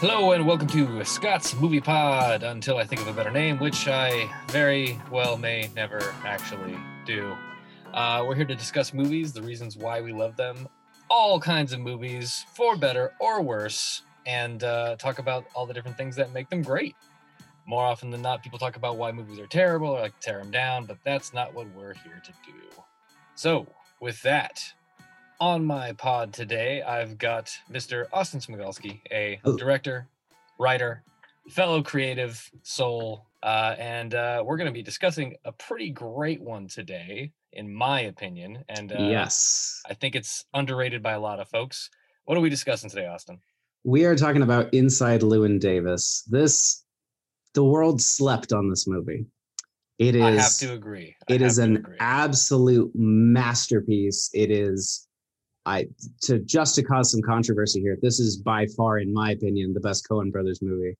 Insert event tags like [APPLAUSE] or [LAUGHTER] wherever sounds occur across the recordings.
Hello and welcome to Scott's Movie Pod. Until I think of a better name, which I very well may never actually do. Uh, we're here to discuss movies, the reasons why we love them, all kinds of movies, for better or worse, and uh, talk about all the different things that make them great. More often than not, people talk about why movies are terrible or like tear them down, but that's not what we're here to do. So, with that, on my pod today, I've got Mr. Austin Smagalski, a Hello. director, writer, fellow creative soul, uh, and uh, we're going to be discussing a pretty great one today, in my opinion. And uh, yes. I think it's underrated by a lot of folks. What are we discussing today, Austin? We are talking about Inside Llewyn Davis. This the world slept on this movie. It is I have to agree. I it is an agree. absolute masterpiece. It is I to just to cause some controversy here. This is by far, in my opinion, the best Coen brothers movie.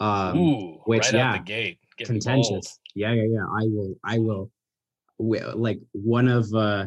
Um Ooh, which, right yeah, gate, bold. contentious. Yeah, yeah, yeah. I will I will like one of uh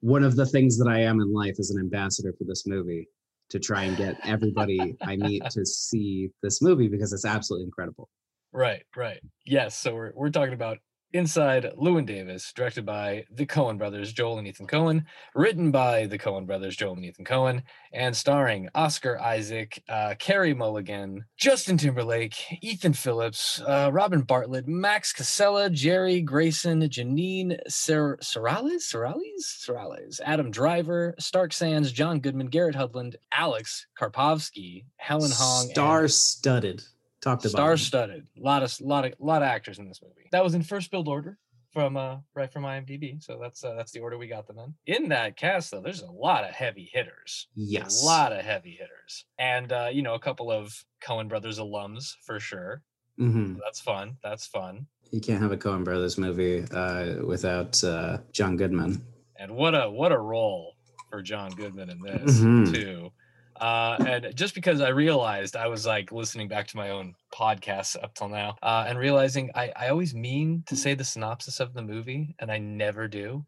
one of the things that I am in life is an ambassador for this movie to try and get everybody I meet to see this movie because it's absolutely incredible. [LAUGHS] Right, right. Yes. So we're we're talking about Inside Llewyn Davis, directed by the Coen brothers, Joel and Ethan Coen, written by the Coen brothers, Joel and Ethan Coen, and starring Oscar Isaac, uh, Carey Mulligan, Justin Timberlake, Ethan Phillips, uh, Robin Bartlett, Max Casella, Jerry Grayson, Janine Ser- Serralles, Serralles, Serralles, Adam Driver, Stark Sands, John Goodman, Garrett Hedlund, Alex Karpovsky, Helen Hong, star-studded. and- Star studded. Talked about Star studded. A lot of lot of lot of actors in this movie. That was in first billed order from uh right from IMDb. So that's uh, that's the order we got them in. In that cast though, there's a lot of heavy hitters. Yes. A lot of heavy hitters. And uh, you know, a couple of Coen Brothers alums for sure. hmm That's fun. That's fun. You can't have a Coen Brothers movie uh, without uh, John Goodman. And what a what a role for John Goodman in this Mhm. too. Uh, and just because I realized I was like listening back to my own podcasts up till now, uh, and realizing I, I always mean to say the synopsis of the movie, and I never do.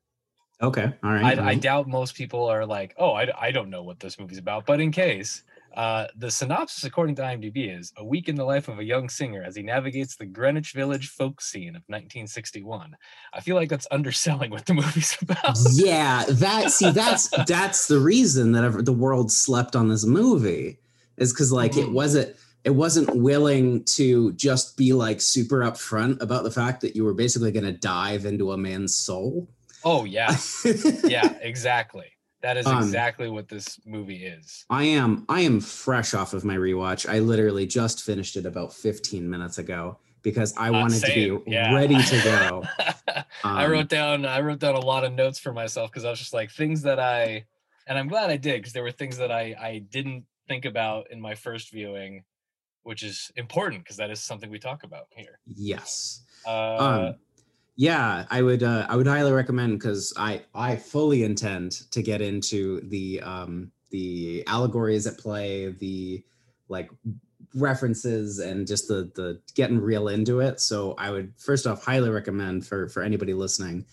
Okay. All right. I, all I doubt most people are like, oh, I, I don't know what this movie's about. But in case, uh, the synopsis, according to IMDb, is a week in the life of a young singer as he navigates the Greenwich Village folk scene of 1961. I feel like that's underselling what the [LAUGHS] movie's about. yeah that see that's [LAUGHS] that's the reason that ever, the world slept on this movie is because like it Mhm. wasn't it wasn't willing to just be like super upfront about the fact that you were basically going to dive into a man's soul Oh, yeah. [LAUGHS] yeah, exactly. That is Um, exactly what this movie is. i am i am fresh off of my rewatch i literally just finished it about 15 minutes ago because i Uh, wanted to be yeah. ready to go [LAUGHS] I Um, wrote down I wrote down a lot of notes for myself because I was just like things that I and I'm glad I did because there were things that I I didn't think about in my first viewing, which is important because that is something we talk about here. yes Uh, um yeah i would uh i would highly recommend because i i fully intend to get into the um the allegories at play the like references and just the the getting real into it so i would first off highly recommend for for anybody listening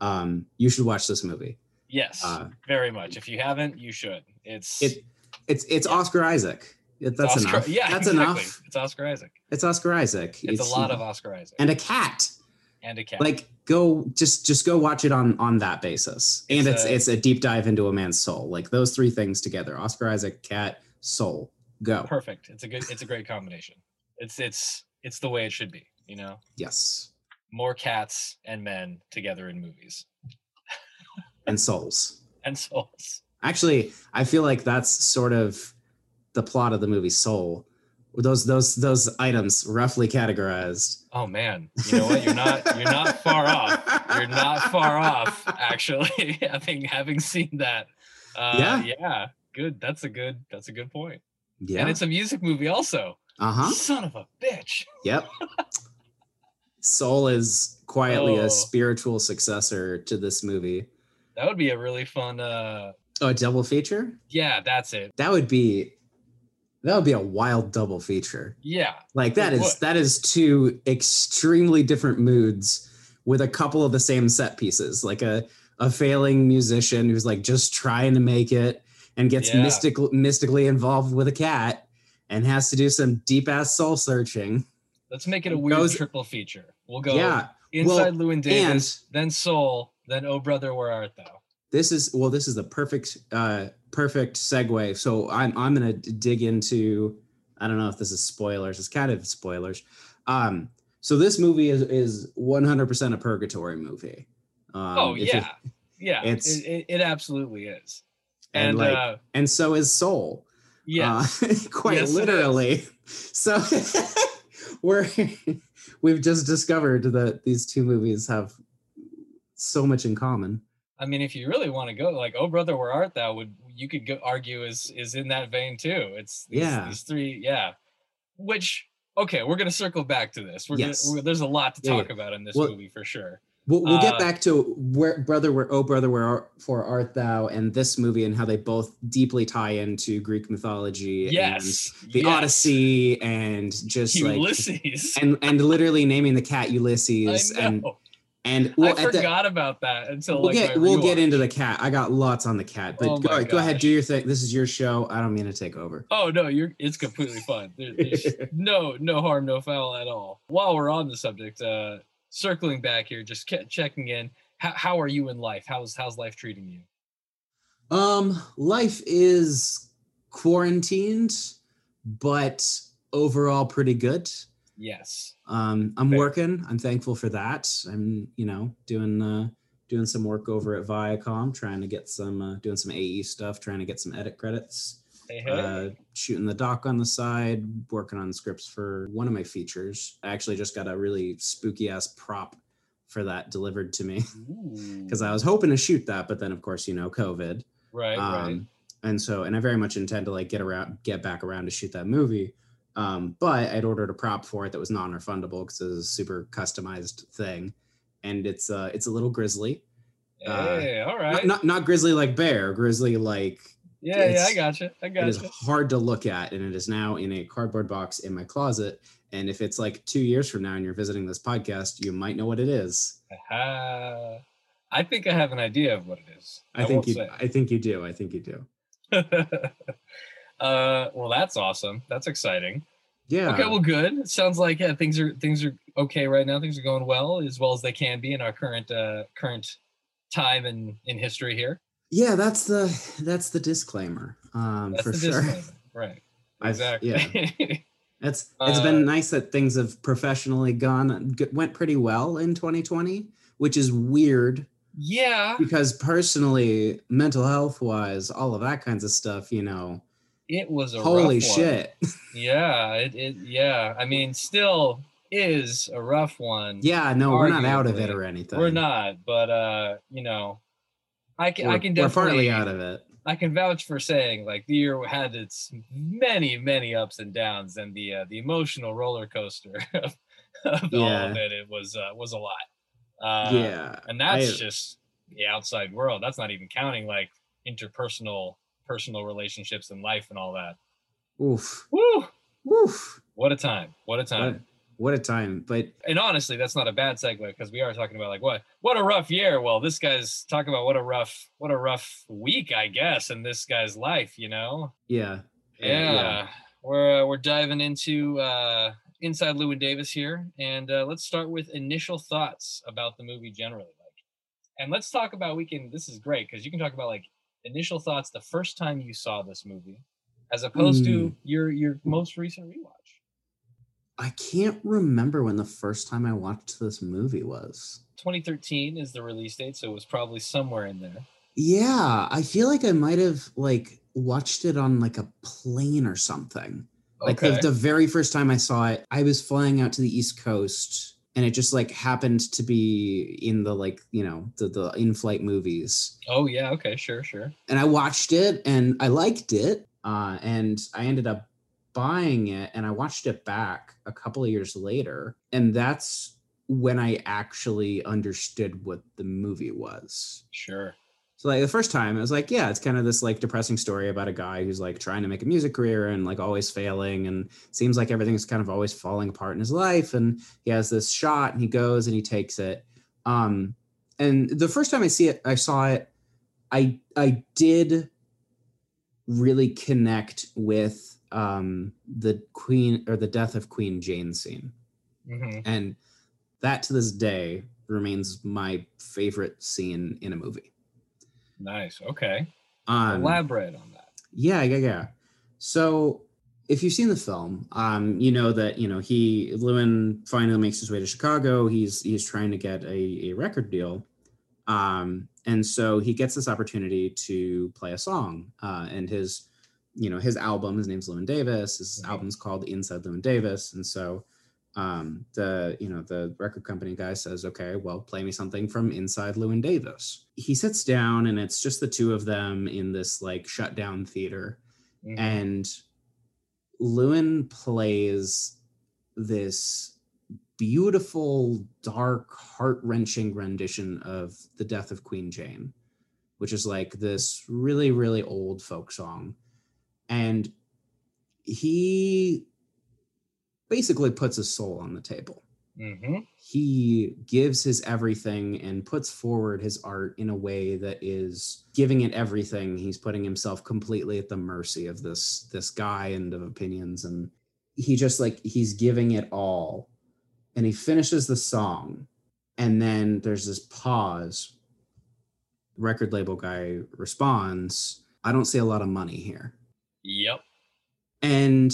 um you should watch this movie yes, uh, very much. If you haven't, you should. It's it it's it's Yeah. oscar isaac It- that's Oscar, enough Yeah, that's exactly. enough It's Oscar Isaac. it's oscar isaac It's, a lot of Oscar Isaac and a cat and a cat. like go just just go watch it on on that basis and It's it's a- it's a deep dive into a man's soul like those three things together oscar isaac cat soul go perfect. It's a good. It's a great combination. It's it's it's the way it should be. You know, yes more cats and men together in movies and souls [LAUGHS] and souls. actually i feel like that's sort of the plot of the movie soul those those those items roughly categorized Oh man, you know what? You're not you're not far off. You're not far off. Actually, [LAUGHS] having having seen that. Uh, Yeah. Yeah. Good. That's a good. That's a good point. yeah And it's a music movie also. uh-huh Son of a bitch. yep soul is quietly Oh. a spiritual successor to this movie That would be a really fun. uh oh a double feature Yeah, that's it. that would be that would be a wild double feature Yeah. like that is would. that is two extremely different moods with a couple of the same set pieces like a a failing musician who's like just trying to make it and gets Yeah. mystical mystically involved with a cat and has to do some deep ass soul searching. Let's make it a weird Goes- triple feature. We'll go Yeah, inside well, Llewyn Davis, then Soul, then Oh Brother Where Art Thou. this is well this is the perfect uh perfect segue. So i'm i'm gonna dig into i don't know if this is spoilers it's kind of spoilers. Um so this movie is is 100% a purgatory movie. Um oh if you- yeah, yeah. it's- it, it, it absolutely is. and And, like uh, and so is soul. Yeah, uh, [LAUGHS] quite Yes, literally. So [LAUGHS] we're [LAUGHS] we've just discovered that these two movies have so much in common. I mean, if you really want to go, like Oh Brother Where Art Thou, would you could go, argue is is in that vein too. It's these, Yeah. these three, yeah. Which okay, we're gonna circle back to this. We're Yes. gonna, we're, there's a lot to Yeah, talk about in this Well- movie for sure. We'll, we'll get Uh, back to where brother where oh brother where for art thou and this movie and how they both deeply tie into Greek mythology Yes, and the yes. Odyssey and just like Ulysses. and and literally naming the cat Ulysses [LAUGHS] and. And well I at the, forgot about that until we'll like get we'll get into the cat. I got lots on the cat, but Oh go, go ahead, do your thing. This is your show. I don't mean to take over. Oh no, you're it's completely fine. There, [LAUGHS] no no harm, no foul at all. While we're on the subject, uh circling back here, just ke- checking in. How, how are you in life? How's how's life treating you? Um, life is quarantined, but overall pretty good. Yes. Um, I'm working. I'm thankful for that. I'm, you know, doing uh, doing some work over at Viacom, trying to get some uh, doing some AE stuff, trying to get some edit credits. Hey, hey. Uh, shooting the doc on the side, working on scripts for one of my features. I actually just got a really spooky ass prop for that delivered to me [LAUGHS] because I was hoping to shoot that, but then of course you know COVID. right, right. Um, and so, and I very much intend to like get around, get back around to shoot that movie. Um, but I'd ordered a prop for it that was non-refundable because it was a super customized thing, and it's uh, it's a little grizzly, uh, Hey, all not, not not grizzly like bear, grizzly like yeah, yeah, I it's- gotcha. I it is hard to look at, and it is now in a cardboard box in my closet. And if it's like two years from now and you're visiting this podcast, you might know what it is. Uh, I think I have an idea of what it is. I, think you, say. I think you do. I think you do. [LAUGHS] uh, well, that's awesome. That's exciting. Yeah. Okay, well, good. It sounds like yeah, things are things are okay right now. Things are going well, as well as they can be in our current uh, current time in in history here. yeah, that's the that's the disclaimer. Um, That's for the sure. disclaimer, [LAUGHS] right? I've- Exactly. yeah. [LAUGHS] It's it's Uh, been nice that things have professionally gone g- went pretty well in 2020, which is weird yeah, because personally, mental health wise, all of that kinds of stuff, you know, it was a holy rough one. shit. [LAUGHS] Yeah, it, it yeah. I mean, still is a rough one. yeah, no, we're not out of it or anything. we're not, but uh, you know, I can We're, I can we're definitely partly out of it. I can vouch for saying like the year had its many many ups and downs, and the uh, the emotional roller coaster [LAUGHS] of, of all of it. It was uh, was a lot. Uh, yeah. and that's I- just the outside world. That's not even counting like interpersonal personal relationships and life and all that. Oof. Woo! Oof. What a time! What a time! What, what a time. But and honestly, that's not a bad segue because we are talking about like what what a rough year. Well, this guy's talking about what a rough what a rough week, I guess, in this guy's life. You know, yeah. yeah, we're uh, we're diving into uh, inside Llewyn Davis here, and uh, let's start with initial thoughts about the movie generally. Like, and let's talk about we can. This is great because you can talk about like initial thoughts the first time you saw this movie, as opposed to hmm. your your most recent rewatch. I can't remember when the first time I watched this movie was. 2013 is the release date, so it was probably somewhere in there. Yeah, I feel like I might have like watched it on like a plane or something. Like the, the very first time I saw it, I was flying out to the East Coast and it just like happened to be in the like, you know, the, the in-flight movies. oh yeah, okay, sure, sure. And I watched it and I liked it. Uh, and I ended up buying it and I watched it back a couple of years later. And that's when I actually understood what the movie was. Sure. So like the first time I was like, yeah, it's kind of this like depressing story about a guy who's like trying to make a music career and like always failing and seems like everything's kind of always falling apart in his life and he has this shot and he goes and he takes it. Um and the first time I see it, I saw it, I I did really connect with um, the Queen or the death of Queen Jane scene, hmm and that to this day remains my favorite scene in a movie. Nice. Okay. Um, Elaborate on that. Yeah, yeah, yeah. So if you've seen the film, um, you know that you know he Llewyn finally makes his way to Chicago. He's he's trying to get a, a record deal, um, and so he gets this opportunity to play a song. Uh, and his, you know, his album. His name's Llewyn Davis. His Mhm. album's called Inside Llewyn Davis, and so um, the you know the record company guy says, "Okay, well, play me something from Inside Llewyn Davis." He sits down, and it's just the two of them in this like shut down theater Mhm. and Llewyn plays this beautiful, dark, heart wrenching rendition of The Death of Queen Jane, which is like this really, really old folk song. And he basically puts his soul on the table. Mhm. he gives his everything and puts forward his art in a way that is giving it everything. He's putting himself completely at the mercy of this this guy and of opinions. And he just like he's giving it all. And he finishes the song. And then there's this pause. Record label guy responds i don't see a lot of money here. Yep. and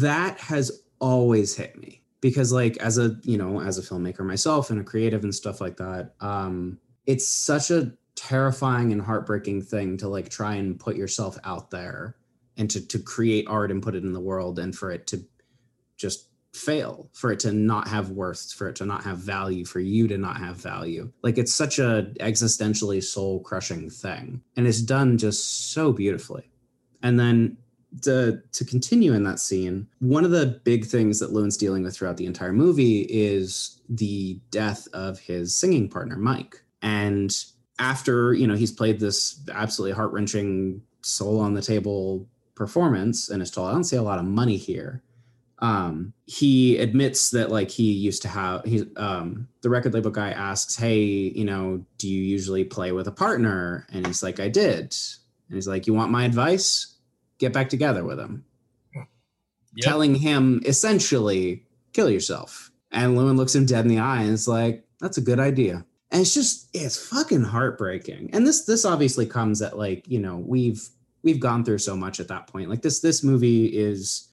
that has always hit me because like as a you know as a filmmaker myself and a creative and stuff like that um it's such a terrifying and heartbreaking thing to like try and put yourself out there and to to create art and put it in the world and for it to just fail for it to not have worth for it to not have value for you to not have value. Like it's such a existentially soul crushing thing and it's done just so beautifully. And then to to continue in that scene, one of the big things that Llewyn's dealing with throughout the entire movie is the death of his singing partner, Mike. And after, you know, he's played this absolutely heart-wrenching soul on the table performance and is told, I don't see a lot of money here. Um, he admits that like he used to have he um the record label guy asks, Hey, you know, do you usually play with a partner? And he's like, I did. And he's like, You want my advice? Get back together with him. Yep. Telling him essentially, kill yourself. And Llewyn looks him dead in the eye and is like, That's a good idea. And it's just it's fucking heartbreaking. And this this obviously comes at like, you know, we've we've gone through so much at that point. Like this this movie is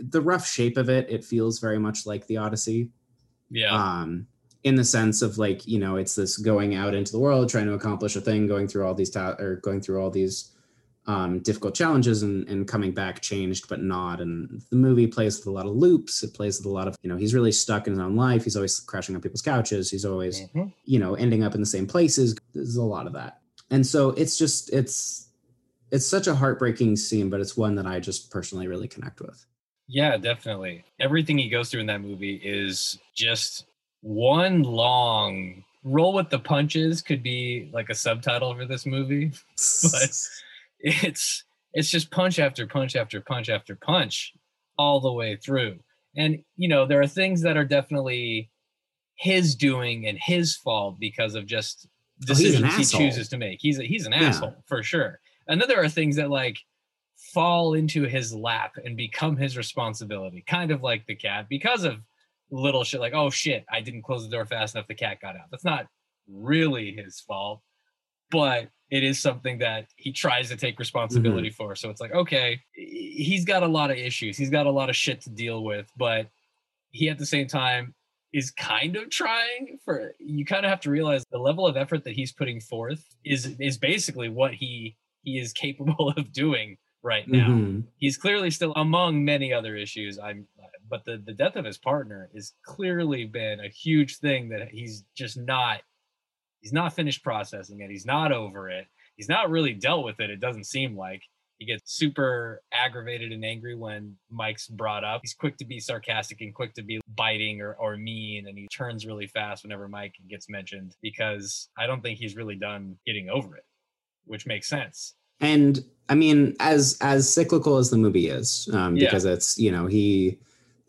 the rough shape of it, it feels very much like the Odyssey Yeah. um in the sense of like you know it's this going out into the world trying to accomplish a thing going through all these ta- or going through all these um difficult challenges and, and coming back changed but not and the movie plays with a lot of loops it plays with a lot of you know he's really stuck in his own life he's always crashing on people's couches he's always Mhm. you know ending up in the same places there's a lot of that and so it's just it's it's such a heartbreaking scene but it's one that i just personally really connect with Yeah, definitely. Everything he goes through in that movie is just one long roll with the punches could be like a subtitle for this movie. [LAUGHS] But [LAUGHS] it's it's just punch after punch after punch after punch all the way through. And you know, there are things that are definitely his doing and his fault because of just Oh, decisions he chooses to make. He's a, he's an Yeah. asshole for sure. And then there are things that like fall into his lap and become his responsibility, kind of like the cat, because of little shit like, oh shit, I didn't close the door fast enough, the cat got out. That's not really his fault, but it is something that he tries to take responsibility for. So it's like, okay, he's got a lot of issues, he's got a lot of shit to deal with, but he at the same time is kind of trying for you kind of have to realize the level of effort that he's putting forth is is basically what he he is [LAUGHS] capable of doing right now Mhm. he's clearly still among many other issues i'm but the the death of his partner is clearly been a huge thing that he's just not he's not finished processing it he's not over it he's not really dealt with it it doesn't seem like. He gets super aggravated and angry when mike's brought up. He's quick to be sarcastic and quick to be biting or, or mean and he turns really fast whenever mike gets mentioned because i don't think he's really done getting over it which makes sense. And i mean as as cyclical as the movie is um Yeah. because it's you know he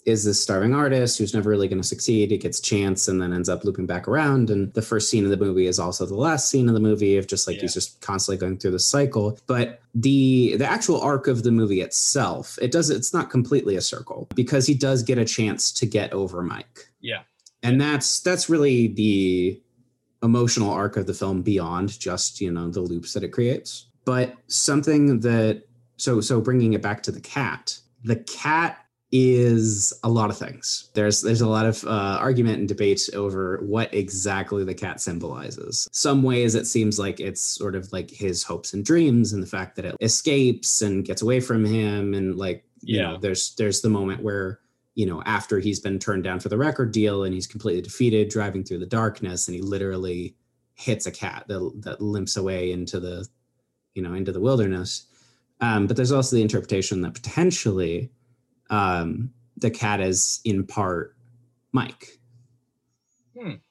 is this starving artist who's never really going to succeed. He gets a chance and then ends up looping back around. And the first scene of the movie is also the last scene of the movie of just like Yeah. he's just constantly going through the cycle. But the the actual arc of the movie itself, it does it's not completely a circle because he does get a chance to get over Mike. Yeah. And that's that's really the emotional arc of the film beyond just, you know, the loops that it creates. But something that so so bringing it back to the cat, the cat is a lot of things. There's there's a lot of uh, argument and debate over what exactly the cat symbolizes. Some ways it seems like it's sort of like his hopes and dreams, and the fact that it escapes and gets away from him, and like you Yeah. know, there's there's the moment where you know after he's been turned down for the record deal and he's completely defeated, driving through the darkness, and he literally hits a cat that that limps away into the you know into the wilderness. Um, but there's also the interpretation that potentially um, the cat is in part Mike. Interesting.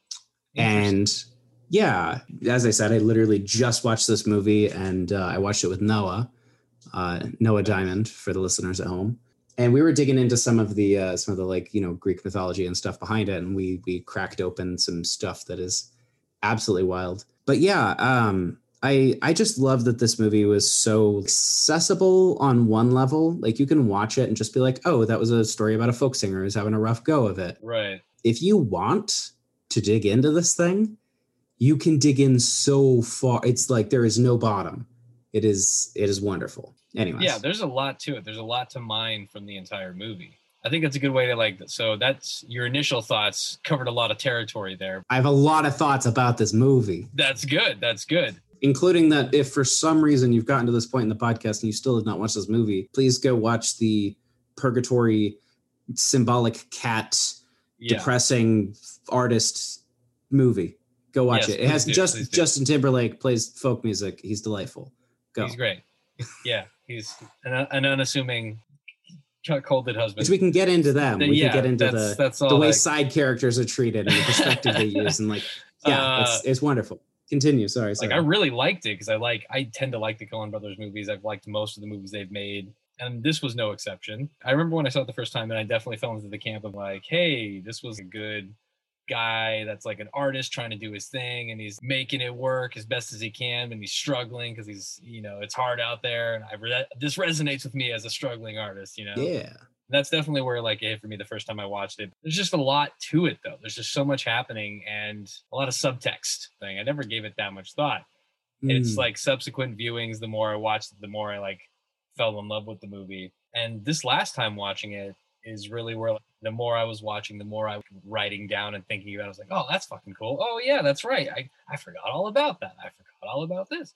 And yeah, as I said, I literally just watched this movie and uh, I watched it with Noah, uh, Noah Diamond for the listeners at home. And we were digging into some of the uh, some of the like you know Greek mythology and stuff behind it, and we we cracked open some stuff that is absolutely wild. But yeah, um, I I just love that this movie was so accessible on one level. Like you can watch it and just be like, oh, that was a story about a folk singer who's having a rough go of it right. if you want to dig into this thing, you can dig in so far. It's like there is no bottom. It is it is wonderful. Anyways, Yeah, there's a lot to it. There's a lot to mine from the entire movie. I think that's a good way to like. So that's your initial thoughts covered a lot of territory there. I have a lot of thoughts about this movie, That's good. That's good. Including that if for some reason you've gotten to this point in the podcast and you still have not watched this movie, please go watch the Purgatory symbolic cat Yeah. depressing artist movie. Go watch Yes, it. It has do, just. Justin Timberlake plays folk music. He's delightful. Go. He's great. Yeah, he's an, an unassuming, colded husband. Because we can get into them. We yeah, can get into that's, the that's all. the way side characters are treated and the perspective they [LAUGHS] use and like yeah, Uh, it's it's wonderful. Continue. Sorry, like. I really liked it because I like I tend to like the Coen Brothers movies. I've liked most of the movies they've made, and this was no exception. I remember when I saw it the first time, and I definitely fell into the camp of like, hey, this was a good guy that's like an artist trying to do his thing and he's making it work as best as he can and he's struggling because he's you know it's hard out there and I re- this resonates with me as a struggling artist you know yeah. That's definitely where like it hit for me the first time I watched it. There's just a lot to it though. There's just so much happening and a lot of subtext thing. I never gave it that much thought. And it's Mm. like subsequent viewings, the more I watched it, the more I like fell in love with the movie. And this last time watching it is really where like, the more I was watching, the more I was writing down and thinking about it. I was like, oh, that's fucking cool. Oh yeah, that's right. I, I forgot all about that. I forgot all about this.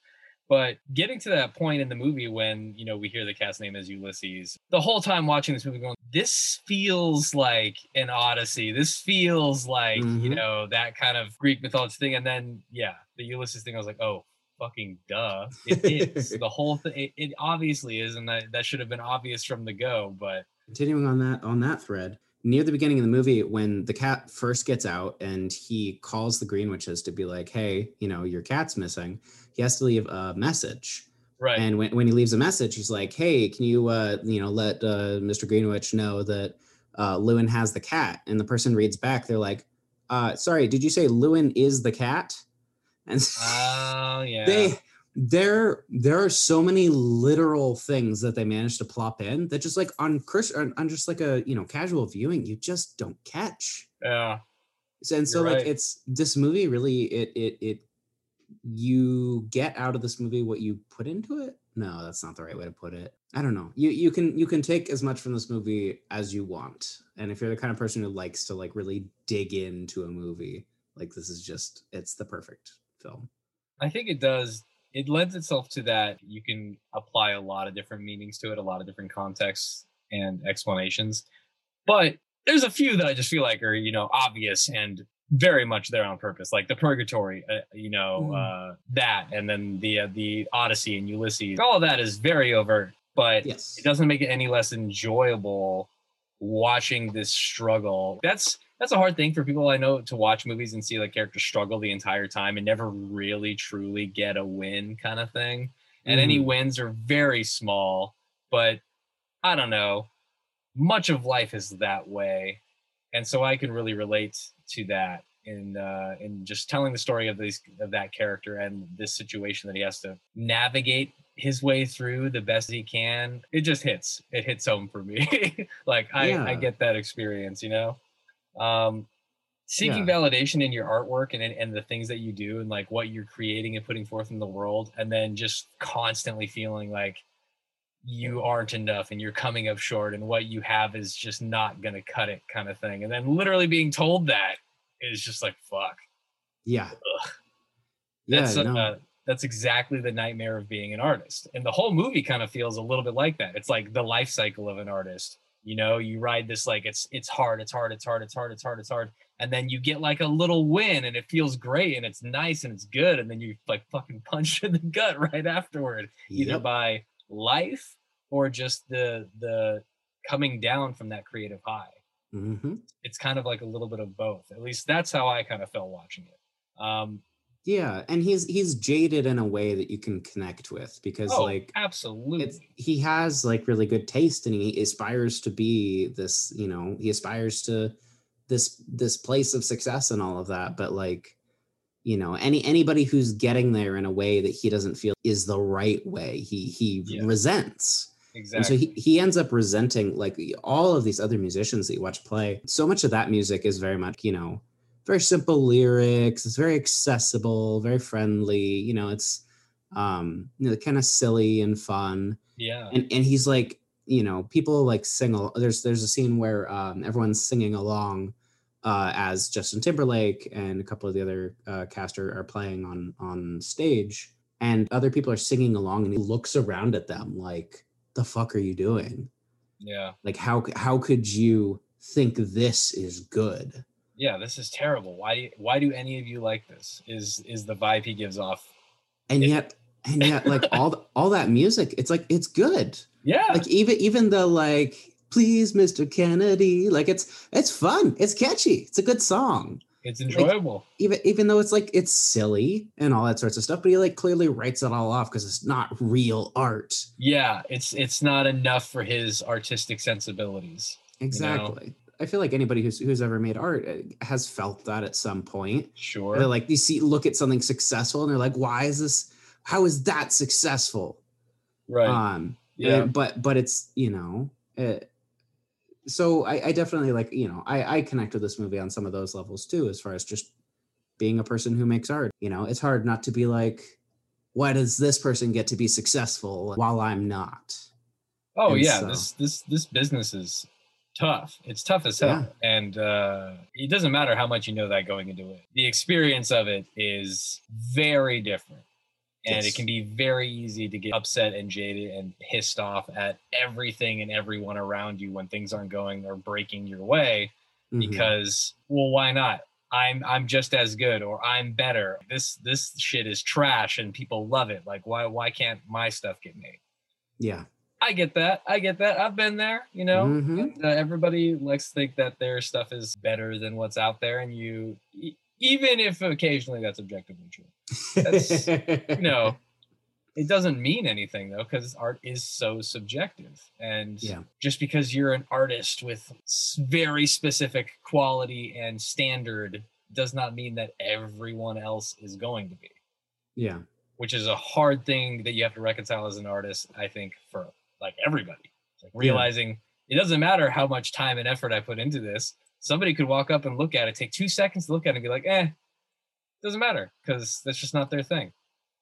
But getting to that point in the movie when, you know, we hear the cast name as Ulysses, the whole time watching this movie going, this feels like an Odyssey. This feels like, you Mhm. know, that kind of Greek mythology thing. And then, yeah, the Ulysses thing, I was like, oh, fucking duh. It is. [LAUGHS] the whole thing, it, it obviously is. And that, that should have been obvious from the go. But Continuing on that on that thread, near the beginning of the movie, when the cat first gets out and he calls the Green Witches to be like, "Hey, you know, your cat's missing," he has to leave a message. right. And when, when he leaves a message, he's like, "Hey, can you uh, you know let uh, Mr. Greenwich know that uh, Llewyn has the cat?" And the person reads back, they're like, uh, "Sorry, did you say Llewyn is the cat?" And [LAUGHS] Oh, yeah. they there there are so many literal things that they managed to plop in that just like on Chris on, on just like a you know casual viewing, you just don't catch. yeah. And so You're like right. it's this movie really it it it you get out of this movie what you put into it no that's not the right way to put it i don't know you you can you can take as much from this movie as you want and if you're the kind of person who likes to like really dig into a movie like this is just it's the perfect film I think it does. It lends itself to that. You can apply a lot of different meanings to it, a lot of different contexts and explanations. But there's a few that I just feel like are, you know, obvious and very much there on purpose, like the Purgatory, uh, you know, Mm. uh, that, and then the uh, the Odyssey and Ulysses. All of that is very overt, but yes it doesn't make it any less enjoyable watching this struggle. That's that's a hard thing for people I know to watch movies and see like characters struggle the entire time and never really truly get a win kind of thing. And any Mhm. wins are very small, but I don't know. much of life is that way and so i can really relate to that in uh in just telling the story of these of that character and this situation that he has to navigate his way through the best he can it just hits it hits home for me. [LAUGHS] Like i i get that experience you know? Um seeking validation in your artwork and and the things that you do and like what you're creating and putting forth in the world and then just constantly feeling like you aren't enough and you're coming up short and what you have is just not going to cut it kind of thing and then literally being told that is just like fuck Yeah. Ugh. Yeah. that's no. uh, that's exactly the nightmare of being an artist and the whole movie kind of feels a little bit like that it's like the life cycle of an artist you know you ride this like it's it's hard it's hard it's hard it's hard it's hard it's hard and then you get like a little win and it feels great and it's nice and it's good and then you like fucking [LAUGHS] punch in the gut right afterward either by life or just the the coming down from that creative high. Mhm. it's kind of like a little bit of both. At least that's how i kind of felt watching it. Um Yeah, and he's he's jaded in a way that you can connect with because oh like absolutely. he has like really good taste and he aspires to be this you know he aspires to this this place of success and all of that but like you know any anybody who's getting there in a way that he doesn't feel is the right way. He he Yeah. resents exactly and so he, he ends up resenting like all of these other musicians that you watch play. So much of that music is very much you know very simple lyrics. It's very accessible very friendly. You know it's um you know kind of silly and fun. Yeah. And and he's like you know people like sing there's there's a scene where um everyone's singing along uh as justin timberlake and a couple of the other uh cast are, are playing on on stage. And other people are singing along and he looks around at them like the fuck are you doing? Yeah. Like how how could you think this is good? Yeah this is terrible. Why do you, why do any of you like this? Is is the vibe he gives off. And It- yet and yet like all the, all that music it's like it's good. Yeah. Like even even the like please mr kennedy like it's it's fun. It's catchy. It's a good song it's enjoyable. even even though it's like it's silly and all that sorts of stuff but he like clearly writes it all off because it's not real art. Yeah it's it's not enough for his artistic sensibilities exactly. I feel like anybody who's who's ever made art uh, has felt that at some point. Sure. They're like you see look at something successful and they're like why is this how is that successful? Right. Um yeah. uh, but but it's you know uh, so I, I definitely like you know I, I connect with this movie on some of those levels too as far as just being a person who makes art. You know it's hard not to be like why does this person get to be successful while i'm not? Oh and yeah so- this this this business is tough. It's tough as hell. And uh it doesn't matter how much you know that going into it. The experience of it is very different and Yes. it can be very easy to get upset and jaded and pissed off at everything and everyone around you when things aren't going or breaking your way Mhm. because well why not? I'm i'm just as good or i'm better. This this shit is trash and people love it. Like why why can't my stuff get made? Yeah. I get that. I get that. I've been there you know? Mhm. And, uh, everybody likes to think that their stuff is better than what's out there and you even if occasionally that's objectively true. That's- you know [LAUGHS] it doesn't mean anything though because art is so subjective. And Yeah. just because you're an artist with very specific quality and standard does not mean that everyone else is going to be. Yeah. Which is a hard thing that you have to reconcile as an artist i think for like everybody. It's like realizing it doesn't matter how much time and effort i put into this somebody could walk up and look at it take two seconds to look at it and be like eh doesn't matter because that's just not their thing.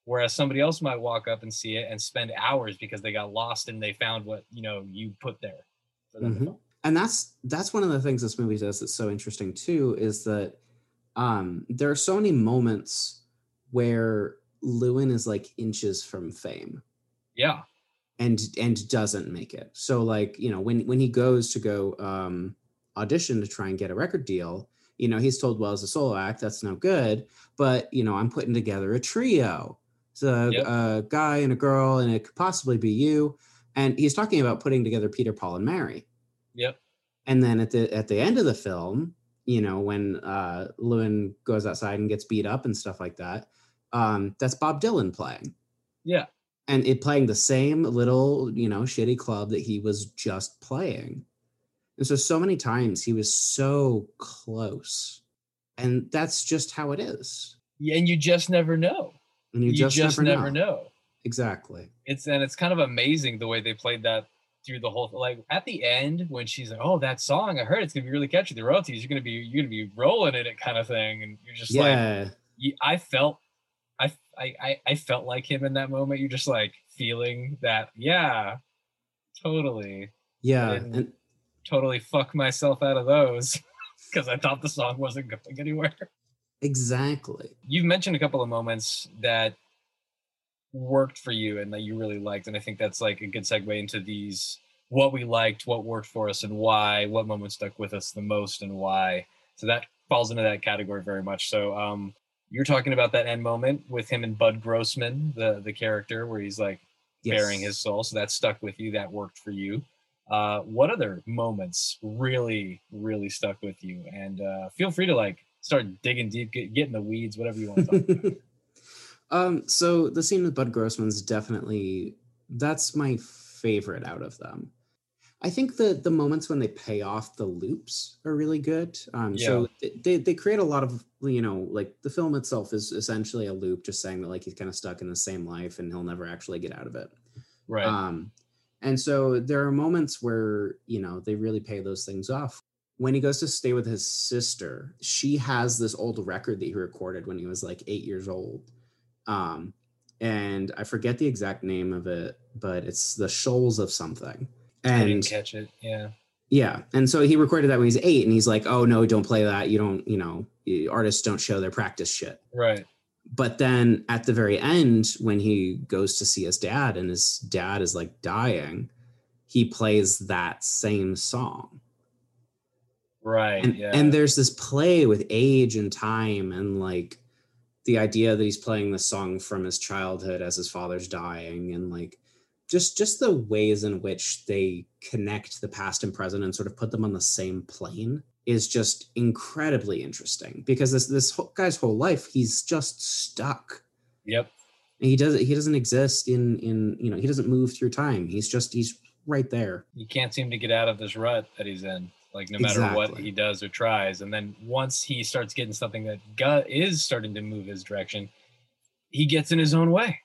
Whereas somebody else might walk up and see it and spend hours because they got lost and they found what you know you put there for them to Mhm. and that's that's one of the things this movie does that's so interesting too is that um there are so many moments where llewyn is like inches from fame. Yeah. And and doesn't make it. So like you know when when he goes to go um audition to try and get a record deal. You know he's told well as a solo act that's no good but you know i'm putting together a trio. So a, Yep. a guy and a girl and it could possibly be you. And he's talking about putting together peter paul and mary. Yep. And then at the at the end of the film you know when uh llewyn goes outside and gets beat up and stuff like that um that's bob dylan playing. Yeah. And it playing the same little you know shitty club that he was just playing And so, so many times he was so close. And that's just how it is. Yeah, and you just never know. And you, You, just, just, never, never know. know. Exactly. It's and it's kind of amazing the way they played that through the whole like at the end when she's like, Oh, that song, I heard it's gonna be really catchy. The royalties, you're gonna be you're gonna be rolling in it kind of thing. And you're just like yeah. you, I felt I, I I I felt like him in that moment. You're just like feeling that, yeah, totally, yeah. and- And totally fuck myself out of those [LAUGHS] because I thought the song wasn't going anywhere. exactly. You've mentioned a couple of moments that worked for you and that you really liked, and I think that's like a good segue into these what we liked, what worked for us, and why. What moments stuck with us the most, and why. So that falls into that category very much. So um, you're talking about that end moment with him and Bud Grossman, the the character where he's like Yes. bearing his soul. So that stuck with you. That worked for you. Uh, what other moments really, really stuck with you? And uh, feel free to like start digging deep, get, get in the weeds, whatever you want to talk about. [LAUGHS] um, so the scene with Bud Grossman's definitely that's my favorite out of them. I think the the moments when they pay off the loops are really good. Um, So they they create a lot of you know like the film itself is essentially a loop, just saying that like he's kind of stuck in the same life and he'll never actually get out of it. Right. Um, and so there are moments where, you know, they really pay those things off. When he goes to stay with his sister, she has this old record that he recorded when he was like eight years old. Um, and I forget the exact name of it, but it's the Shoals of something. I And didn't catch it. Yeah. yeah. And so he recorded that when he's eight, and he's like, oh, no, don't play that. You don't, you know, artists don't show their practice shit Right. But then at the very end when he goes to see his dad and his dad is like dying he plays that same song Right. and yeah. and there's this play with age and time and like the idea that he's playing the song from his childhood as his father's dying and like just just the ways in which they connect the past and present and sort of put them on the same plane is just incredibly interesting because this this whole guy's whole life he's just stuck yep. he doesn't he doesn't exist in in you know he doesn't move through time he's just he's right there You can't seem to get out of this rut that he's in. Like no matter what he does or tries, and then once he starts getting something that gut is starting to move his direction, he gets in his own way.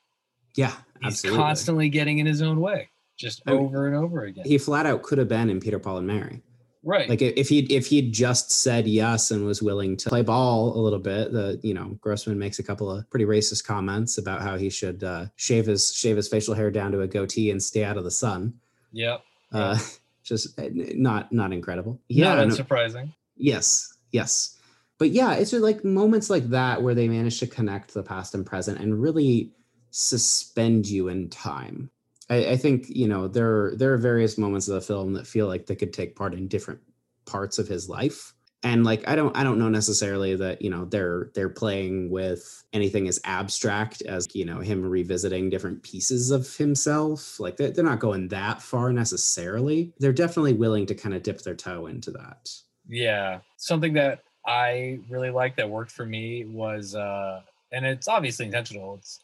yeah He's absolutely constantly getting in his own way, just I mean, over and over again. he flat out could have been in peter paul and mary right. like if he if he'd just said yes and was willing to play ball a little bit the you know grossman makes a couple of pretty racist comments about how he should uh, shave his shave his facial hair down to a goatee and stay out of the sun yep. uh, [LAUGHS] just uh, not not incredible Yeah. Not unsurprising. yes yes but yeah it's just like moments like that where they manage to connect the past and present and really suspend you in time I, I think you know there there are various moments of the film that feel like they could take part in different parts of his life and like i don't i don't know necessarily that you know they're they're playing with anything as abstract as you know him revisiting different pieces of himself like they're, they're not going that far necessarily they're definitely willing to kind of dip their toe into that Yeah. Something that I really liked that worked for me was uh and it's obviously intentional. It's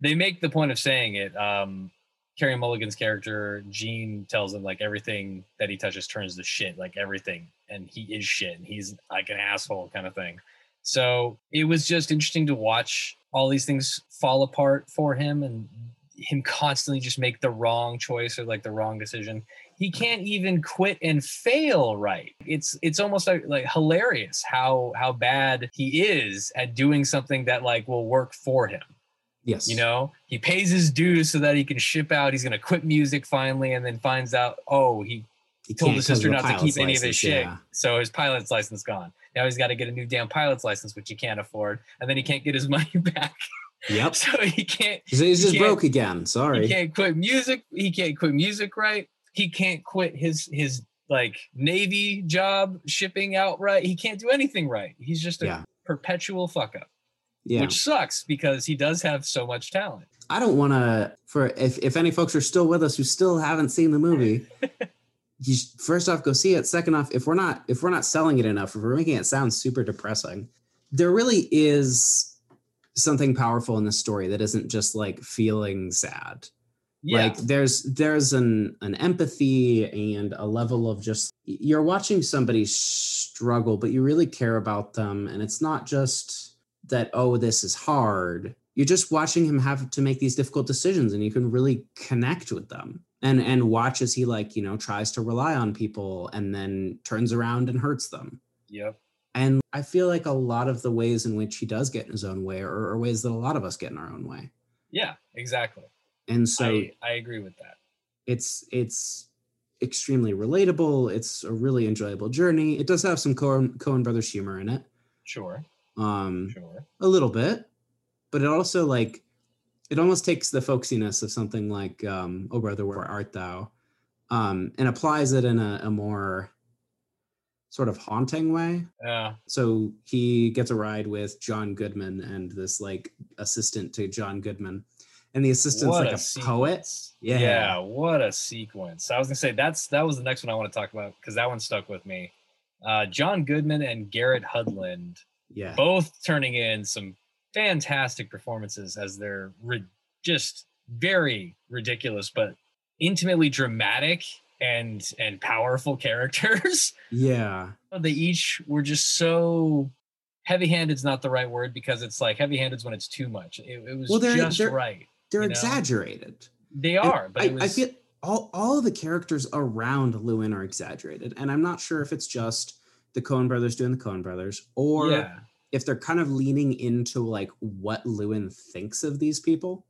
they make the point of saying it. Um Carey Mulligan's character, Jean, tells him like everything that he touches turns to shit, like everything. And he is shit and he's like an asshole kind of thing. So it was just interesting to watch all these things fall apart for him and him constantly just make the wrong choice or like the wrong decision he can't even quit and fail right it's it's almost like, like hilarious how how bad he is at doing something that like will work for him yes you know he pays his dues so that he can ship out he's going to quit music finally and then finds out oh he he told his sister not to keep any of his shit yeah. so his pilot's license gone now he's got to get a new damn pilot's license which he can't afford and then he can't get his [LAUGHS] money back yep [LAUGHS] so he can't he's, he's he just can't- broke again Sorry. he can't quit music. He can't quit music right. He can't quit his his like navy job shipping out right. He can't do anything right. He's just a Yeah. perpetual fuck up, yeah which sucks because he does have so much talent. I don't want to. For if if any folks are still with us who still haven't seen the movie, [LAUGHS] you first off go see it. Second off, if we're not if we're not selling it enough, if we're making it sound super depressing, there really is something powerful in this story that isn't just like feeling sad. Yeah. Like there's there's an an empathy and a level of just you're watching somebody struggle, but you really care about them, and it's not just that oh this is hard. You're just watching him have to make these difficult decisions, and you can really connect with them and and watch as he like you know tries to rely on people and then turns around and hurts them. yep. And I feel like a lot of the ways in which he does get in his own way are, are ways that a lot of us get in our own way. Yeah, exactly. And so I, I agree with that. it's it's extremely relatable. It's a really enjoyable journey. It does have some Coen, Coen Brothers humor in it, Sure. Um, Sure. a little bit, but it also like it almost takes the folksiness of something like um, "Oh Brother, Where Art Thou," um, and applies it in a, a more sort of haunting way. Yeah. So he gets a ride with John Goodman and this like assistant to John Goodman, and the assistant's What like a, poet. Yeah. Yeah. What a sequence. I was gonna say that's that was the next one I want to talk about because that one stuck with me. Uh, John Goodman and Garrett Hedlund Yeah. both turning in some fantastic performances as they're ri- just very ridiculous but intimately dramatic and and powerful [LAUGHS] characters. Yeah. Uh, they each were just so heavy-handed is not the right word because it's like heavy-handed when it's too much. It, it was Well, they're- just they're- right. They're You know? exaggerated. They And are, but I, it was, I feel all all of the characters around Llewyn are exaggerated, and I'm not sure if it's just the Coen Brothers doing the Coen Brothers, or yeah, if they're kind of leaning into like what Llewyn thinks of these people.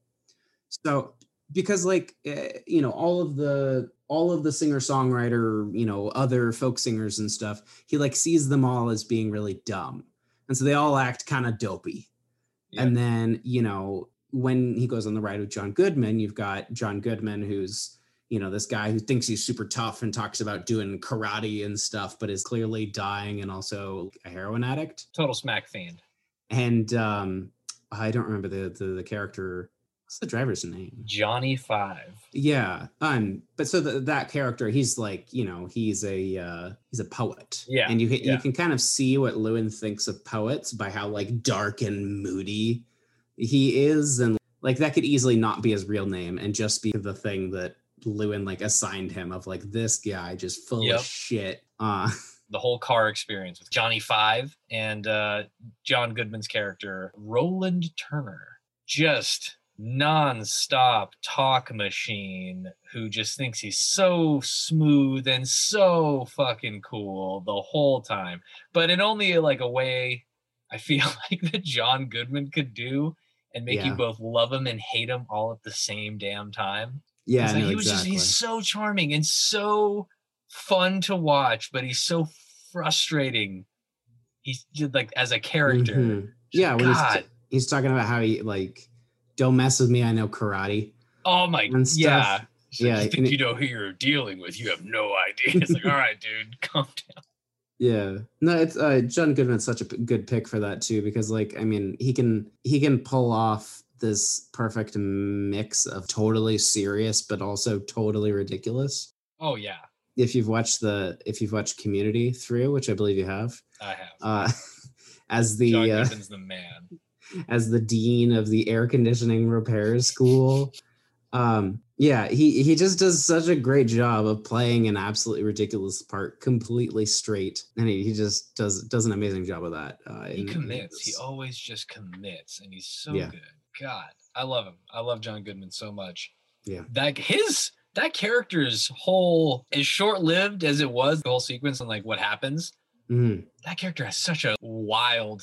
So because like eh, you know all of the all of the singer songwriter you know other folk singers and stuff he like sees them all as being really dumb. And so they all act kind of dopey and then you know when he goes on the ride with john goodman you've got john goodman who's you know this guy who thinks he's super tough and talks about doing karate and stuff but is clearly dying and also a heroin addict total smack fiend. and um i don't remember the the, the character what's the driver's name Johnny Five. yeah um but so the, that character he's like you know he's a uh he's a poet Yeah, and you yeah. you can kind of see what llewyn thinks of poets by how like dark and moody he is and like that could easily not be his real name and just be the thing that llewyn like assigned him of like this guy just full Yep. of shit uh [LAUGHS] The whole car experience with Johnny Five and uh, John Goodman's character Roland Turner, just non-stop talk machine who just thinks he's so smooth and so fucking cool the whole time, but in only like a way I feel [LAUGHS] like that John Goodman could do and make you both love him and hate him all at the same damn time. Yeah no, he was exactly. just he's so charming and so fun to watch, but he's so frustrating. He's just like as a character. Mhm. yeah when he's, God. he's talking about how he like don't mess with me i know karate Oh my and stuff. yeah. Like, Yeah, you think it- you know who you're dealing with. You have no idea. It's like, [LAUGHS] all right, dude, [LAUGHS] calm down. Yeah, no, it's uh, John Goodman's such a p- good pick for that too, because like I mean, he can he can pull off this perfect mix of totally serious but also totally ridiculous. Oh yeah, If you've watched the if you've watched Community through, which I believe you have, I have. uh, [LAUGHS] as the John uh, the man. [LAUGHS] as the dean of the air conditioning repair school. Um, yeah, he he just does such a great job of playing an absolutely ridiculous part completely straight, and he, he just does does an amazing job of that. Uh, He in- in commits. He always just commits, and he's so Yeah. good. God, I love him. I love John Goodman so much. Yeah. That his that character's whole as short lived as it was, the whole sequence and like what happens. Mhm. that character has such a wild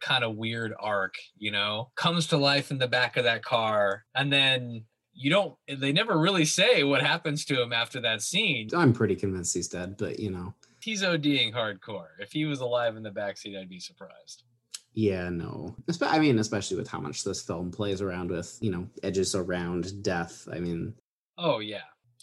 kind of weird arc you know comes to life in the back of that car and then you don't they never really say what happens to him after that scene I'm pretty convinced he's dead, but you know, he's oding hardcore if he was alive in the backseat i'd be surprised yeah, no. I mean, especially with how much this film plays around with, you know, edges around death. I mean, oh yeah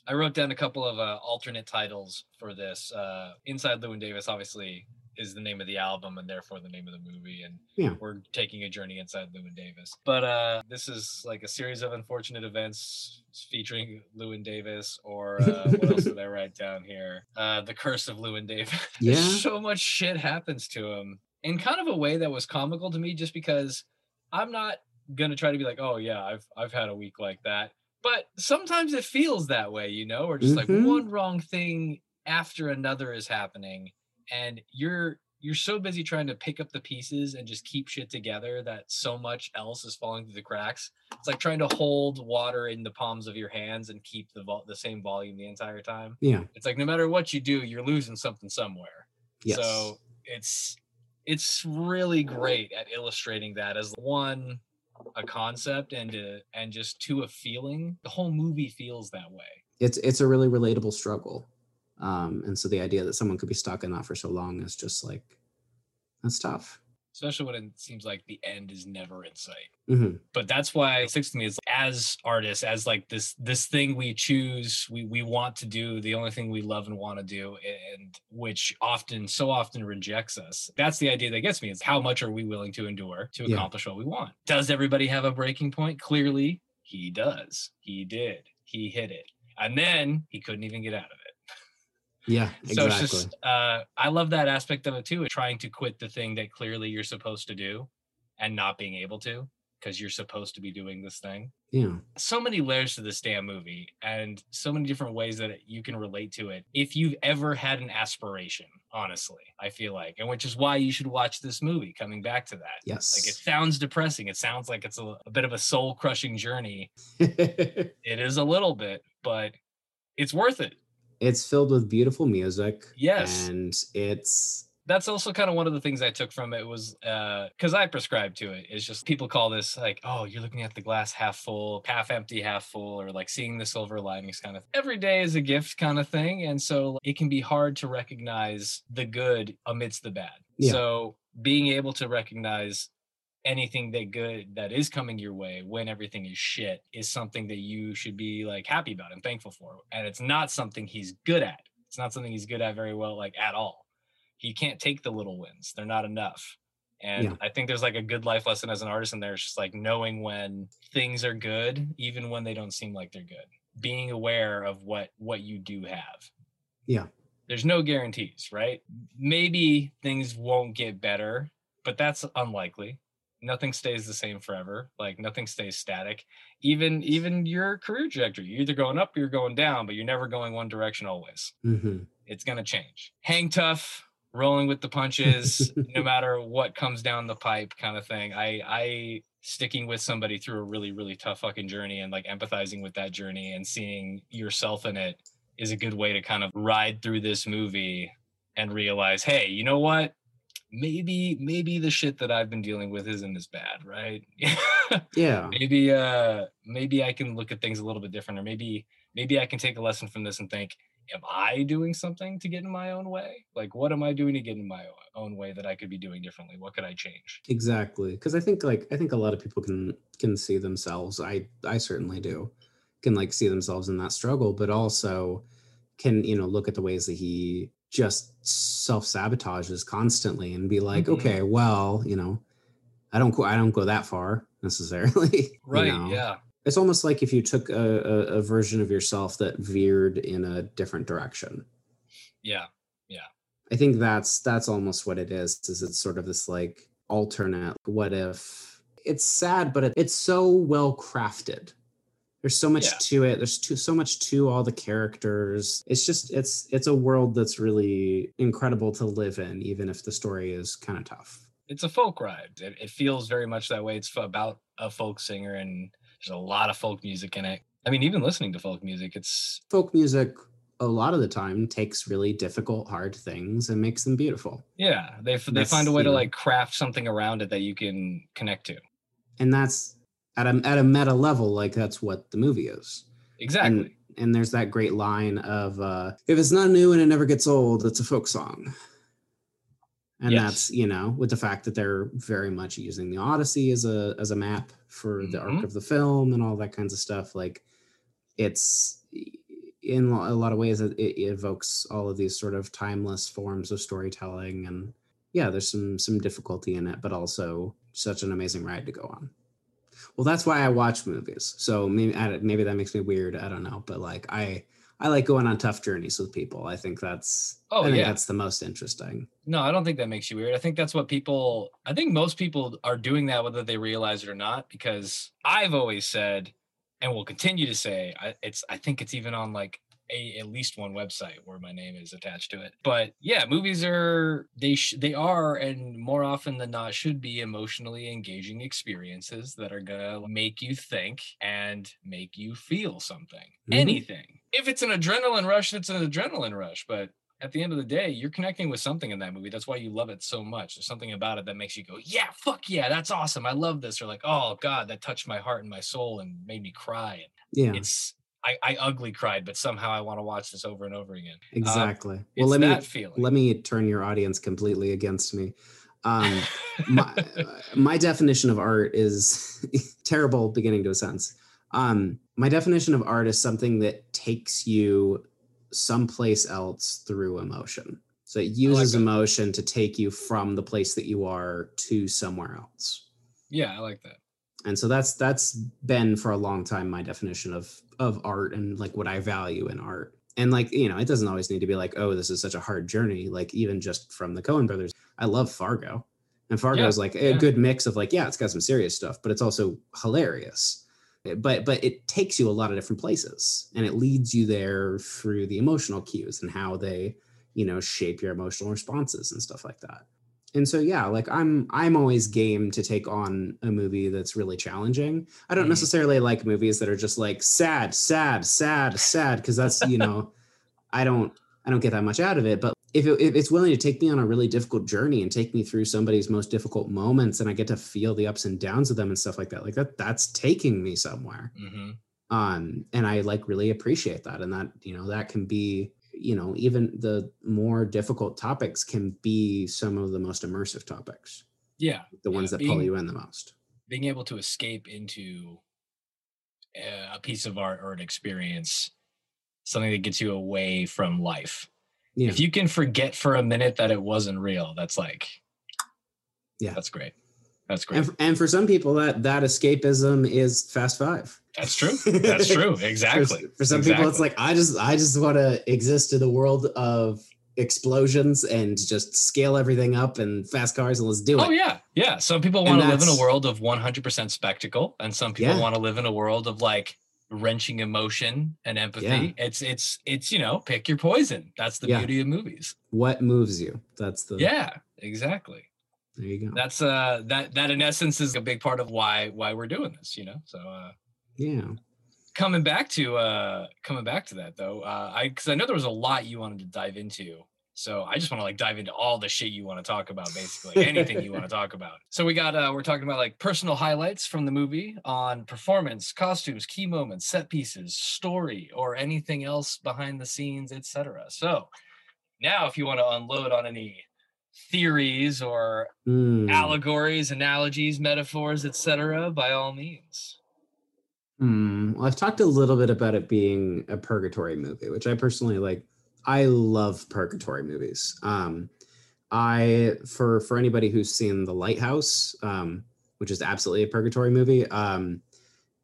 i wrote down a couple of uh, alternate titles for this uh inside llewyn davis obviously is the name of the album and therefore the name of the movie and Yeah. we're taking a journey inside llewyn davis but uh this is like a series of unfortunate events featuring llewyn davis or uh, what else [LAUGHS] did i write down here uh the curse of llewyn davis Yeah. [LAUGHS] so much shit happens to him in kind of a way that was comical to me just because i'm not gonna try to be like oh yeah i've i've had a week like that but sometimes it feels that way, you know, or just Mhm. like one wrong thing after another is happening, and you're you're so busy trying to pick up the pieces and just keep shit together that so much else is falling through the cracks. It's like trying to hold water in the palms of your hands and keep the vol- the same volume the entire time. Yeah. It's like no matter what you do, you're losing something somewhere. Yes. So it's it's really great at illustrating that as one a concept and a, and just to a feeling. The whole movie feels that way. it's it's a really relatable struggle. Um, and so the idea that someone could be stuck in that for so long is just like that's tough. Especially when it seems like the end is never in sight. hmm But that's why it sticks to me is as artists, as like this this thing we choose, we we want to do, the only thing we love and want to do, and which often so often rejects us. That's the idea that gets me is how much are we willing to endure to Yeah. accomplish what we want? Does everybody have a breaking point? Clearly, he does. He did. He hit it. And then he couldn't even get out of it. Yeah, So exactly. it's just uh I love that aspect of it too, trying to quit the thing that clearly you're supposed to do and not being able to because you're supposed to be doing this thing. yeah. So many layers to this damn movie and so many different ways that you can relate to it. If you've ever had an aspiration, honestly, I feel like, and which is why you should watch this movie coming back to that. Yes. Like it sounds depressing. It sounds like it's a, a bit of a soul crushing journey. [LAUGHS] It is a little bit, but it's worth it. It's filled with beautiful music. Yes. And it's that's also kind of one of the things I took from it was uh, because I prescribe to it. It's just people call this like, oh, you're looking at the glass half full, half empty, half full, or like seeing the silver linings kind of. Every day is a gift kind of thing, and so it can be hard to recognize the good amidst the bad. Yeah. So being able to recognize anything that good that is coming your way when everything is shit is something that you should be like happy about and thankful for. And it's not something he's good at. It's not something he's good at very well, like at all he can't take the little wins. They're not enough. And Yeah. I think there's like a good life lesson as an artist in there. It's just like knowing when things are good, even when they don't seem like they're good. Being aware of what what you do have. Yeah. There's no guarantees, right? Maybe things won't get better, but that's unlikely. Nothing stays the same forever. Like nothing stays static. Even even your career trajectory, you're either going up or you're going down, but you're never going one direction always mhm. it's going to change. Hang tough, rolling with the punches, no [LAUGHS] matter what comes down the pipe, kind of thing. I, I, sticking with somebody through a really, really tough fucking journey and like empathizing with that journey and seeing yourself in it is a good way to kind of ride through this movie and realize, hey, you know what? Maybe, maybe the shit that I've been dealing with isn't as bad, right? [LAUGHS] yeah. maybe, uh, maybe I can look at things a little bit different, or maybe, maybe I can take a lesson from this and think, am I doing something to get in my own way? Like, what am I doing to get in my own way that I could be doing differently? What could I change? Exactly. Because I think like I think a lot of people can can see themselves. I I certainly do. Can like see themselves in that struggle, but also can, you know, look at the ways that he just self-sabotages constantly and be like, Mhm. okay, well, you know, I don't go I don't go that far [LAUGHS] necessarily. [LAUGHS] you Right. know? Yeah. It's almost like if you took a, a, a version of yourself that veered in a different direction. Yeah. Yeah. I think that's that's almost what it is. Is it's sort of this like alternate what if? It's sad, but it, it's so well crafted. There's so much Yeah. to it. There's too, so much to all the characters. It's just it's it's a world that's really incredible to live in, even if the story is kind of tough. It's a folk ride. It, it feels very much that way. It's about a folk singer, and there's a lot of folk music in it. I mean, even listening to folk music, it's Folk music, a lot of the time, takes really difficult, hard things and makes them beautiful. yeah. They f- they That's, find a way to know- like craft something around it that you can connect to. And that's at a at a meta level, like that's what the movie is. Exactly. And, and there's that great line of uh, if it's not new and it never gets old, it's a folk song. And Yes. that's, you know, with the fact that they're very much using the Odyssey as a as a map for the arc Mhm. of the film and all that kinds of stuff. Like it's in a lot of ways it, it evokes all of these sort of timeless forms of storytelling and yeah, there's some some difficulty in it, but also such an amazing ride to go on. Well, that's why I watch movies. So maybe maybe that makes me weird. I don't know, but like I I like going on tough journeys with people. I think that's Oh, I think yeah. that's the most interesting. No, I don't think that makes you weird. I think that's what people, I think most people are doing that whether they realize it or not, because I've always said and will continue to say I, it's i think it's even on like a at least one website where my name is attached to it but yeah movies are they sh- they are and more often than not should be emotionally engaging experiences that are gonna make you think and make you feel something Mhm. anything if it's an adrenaline rush it's an adrenaline rush but at the end of the day, you're connecting with something in that movie. That's why you love it so much. There's something about it that makes you go, yeah, fuck yeah, that's awesome. I love this. Or like, oh God, that touched my heart and my soul and made me cry. And Yeah, it's I, I ugly cried, but somehow I want to watch this over and over again. exactly. It's well, let me feeling. let me turn your audience completely against me. Um, [LAUGHS] my, my definition of art is [LAUGHS] terrible beginning to a sentence. Um, my definition of art is something that takes you someplace else through emotion. So it uses that. emotion to take you from the place that you are to somewhere else. yeah, I like that. And so that's that's been for a long time my definition of of art and like what I value in art. And like, you know, it doesn't always need to be like, oh, this is such a hard journey. Like even just from the Coen brothers, I love Fargo. And Fargo Yeah, is like a yeah. good mix of like, yeah, it's got some serious stuff, but it's also hilarious. Eh, But but it takes you a lot of different places and it leads you there through the emotional cues and how they, you know, shape your emotional responses and stuff like that and so yeah like i'm i'm always game to take on a movie that's really challenging. I don't Mhm. necessarily like movies that are just like sad sad sad sad because that's you know i don't i don't get that much out of it. But if, it, if it's willing to take me on a really difficult journey and take me through somebody's most difficult moments and i get to feel the ups and downs of them and stuff like that like that that's taking me somewhere. Hmm um and i like really appreciate that. And that you know that can be you know even the more difficult topics can be some of the most immersive topics Yeah, the ones Yeah, that pull you in the most being able to escape into a a piece of art or an experience, something that gets you away from life. yeah If you can forget for a minute that it wasn't real, that's like, Yeah. that's great. That's great. and, for- and for some people that that escapism is fast five That's true. [LAUGHS] That's true. Exactly. for, some people it's like i just i just want to exist in the world of explosions and just scale everything up and fast cars and let's do it Oh yeah, yeah. Some people want to live in a world of 100% spectacle, and some people Yeah. want to live in a world of like wrenching emotion and empathy. Yeah. It's it's it's you know pick your poison. That's the Yeah. beauty of movies. what moves you that's the Yeah, exactly. there you go That's uh that that in essence is a big part of why why we're doing this. You know, so uh, yeah coming back to uh coming back to that though, uh, I because I know there was a lot you wanted to dive into. So I just want to like dive into all the shit you want to talk about, basically [LAUGHS] anything you want to talk about. So we got uh we're talking about like personal highlights from the movie on performance, costumes, key moments, set pieces, story, or anything else behind the scenes, etc. So now if you want to unload on any theories or Mm. allegories, analogies, metaphors, etc., by all means. Hmm. Well, I've talked a little bit about it being a purgatory movie, which I personally like. I love purgatory movies. Um, I for for anybody who's seen The Lighthouse, um, which is absolutely a purgatory movie. Um,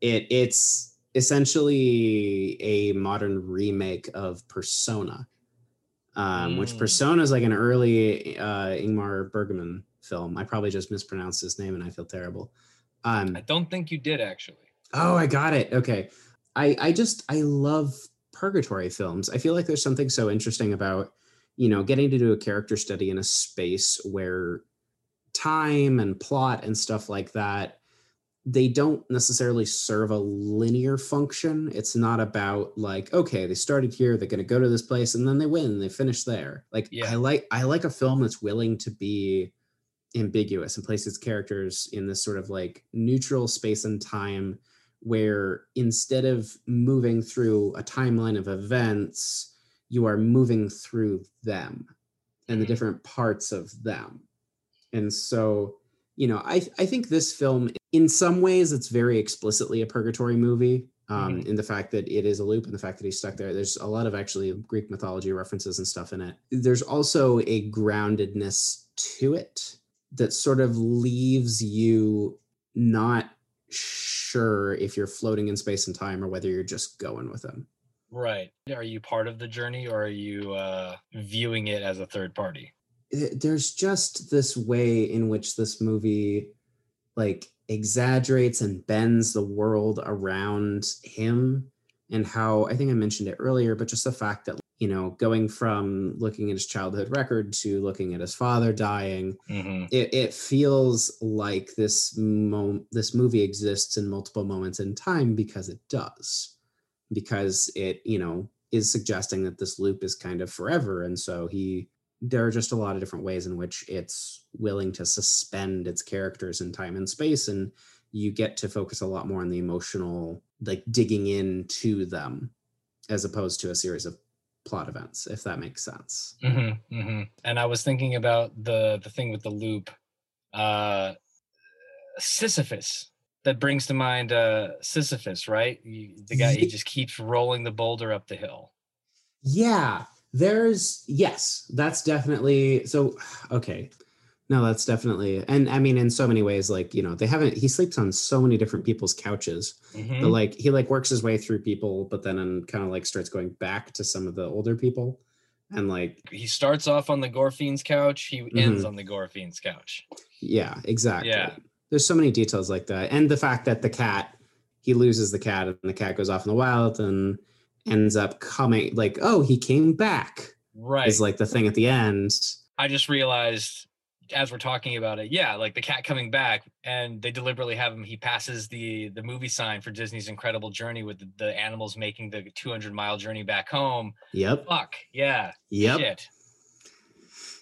it it's essentially a modern remake of Persona, um, which Mm. Persona is like an early uh, Ingmar Bergman film. I probably just mispronounced his name, and I feel terrible. Um, I don't think you did actually. Oh, I got it. Okay. I I just I love purgatory films. I feel like there's something so interesting about, you know, getting to do a character study in a space where time and plot and stuff like that they don't necessarily serve a linear function. It's not about like, okay, they started here, they're going to go to this place and then they win, they finish there. Like Yeah. I like I like a film that's willing to be ambiguous and place its characters in this sort of like neutral space and time where instead of moving through a timeline of events, you are moving through them and the Mhm. different parts of them. And so, you know, I I think this film, in some ways, it's very explicitly a purgatory movie. Um, In the fact that it is a loop and the fact that he's stuck there, there's a lot of actually Greek mythology references and stuff in it. There's also a groundedness to it that sort of leaves you not sure if you're floating in space and time or whether you're just going with them. Right. Are you part of the journey or are you uh, viewing it as a third party? There's just this way in which this movie like exaggerates and bends the world around him and how I think I mentioned it earlier, but just the fact that you know going from looking at his childhood record to looking at his father dying Mhm. it, it feels like this mo- this movie exists in multiple moments in time because it does because it you know is suggesting that this loop is kind of forever and so he there are just a lot of different ways in which it's willing to suspend its characters in time and space and you get to focus a lot more on the emotional like digging into them as opposed to a series of plot events if that makes sense hmm hmm And I was thinking about the the thing with the loop, uh, Sisyphus. That brings to mind uh, Sisyphus, right? The guy he just keeps rolling the boulder up the hill. Yeah, there's yes, that's definitely so okay. No, that's definitely and I mean in so many ways like, you know, they haven't he sleeps on so many different people's couches. Mhm. But like he like works his way through people but then kind of like starts going back to some of the older people and like He starts off on the Gorfein's couch. He ends Mhm. on the Gorfein's couch. yeah, exactly. Yeah. There's so many details like that and the fact that the cat he loses the cat and the cat goes off in the wild and ends up coming like, oh, he came back. Right. Is like the thing at the end. I just realized as we're talking about it, yeah, like the cat coming back, and they deliberately have him. He passes the the movie sign for Disney's Incredible Journey with the, the animals making the 200 mile journey back home. Yep. Fuck yeah, Yep. shit.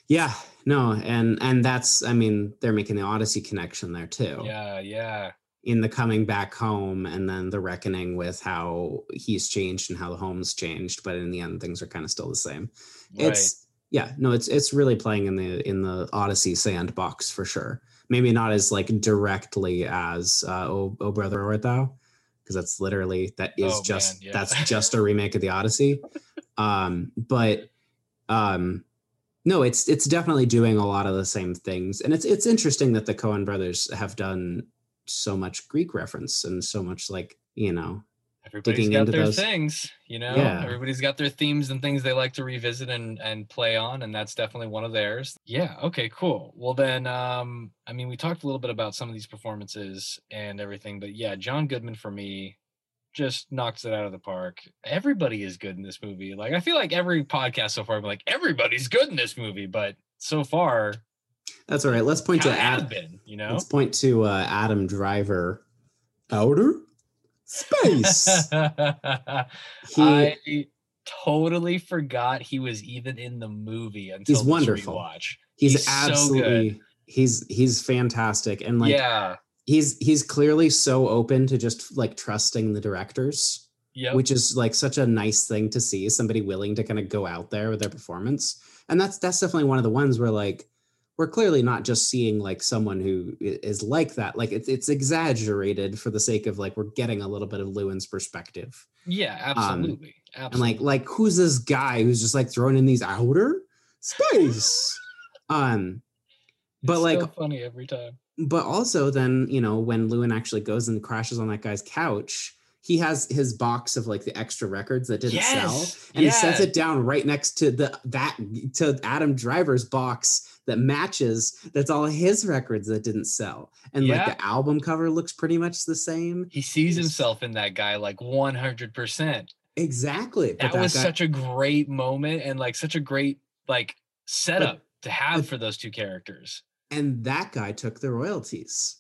Yeah, no, and and that's I mean they're making the Odyssey connection there too. Yeah, yeah, In the coming back home and then the reckoning with how he's changed and how the home's changed, but in the end things are kind of still the same. right. It's yeah, no, it's it's really playing in the in the Odyssey sandbox for sure. Maybe not as like directly as uh, Oh, oh Brother Art Thou, because that's literally that is Oh, just man, yeah. that's just a [LAUGHS] remake of the Odyssey. um, but um, no, it's it's definitely doing a lot of the same things, and it's it's interesting that the Coen brothers have done so much Greek reference and so much like you know Everybody's digging got into their those- things, you know. Yeah. Everybody's got their themes and things they like to revisit and and play on, and that's definitely one of theirs. Yeah. Okay. Cool. Well, then, um, I mean, we talked a little bit about some of these performances and everything, but yeah, John Goodman for me just knocks it out of the park. Everybody is good in this movie. Like, I feel like every podcast so far, I'm like, everybody's good in this movie, but so far, that's all right. Let's point to kind Ad- have been, you know. Let's point to uh, Adam Driver. Outer space. [LAUGHS] he I totally forgot he was even in the movie until He's wonderful. rewatch. he's, he's so absolutely he's he's fantastic and like yeah. he's he's clearly so open to just like trusting the directors Yep. which is like such a nice thing to see somebody willing to kind of go out there with their performance and that's that's definitely one of the ones where like we're clearly not just seeing like someone who is like that like it's it's exaggerated for the sake of like we're getting a little bit of llewyn's perspective yeah, absolutely. and absolutely. like like who's this guy who's just like throwing in these outer space [LAUGHS] um but It's like so funny every time. but also then you know when llewyn actually goes and crashes on that guy's couch he has his box of like the extra records that didn't sell Yes. and he sets it down right next to the that to adam driver's box that matches that's all his records that didn't sell and Yeah. like the album cover looks pretty much the same He sees himself in that guy like 100%. exactly but That was guy- such a great moment and like such a great like setup to have but- for those two characters. and that guy took the royalties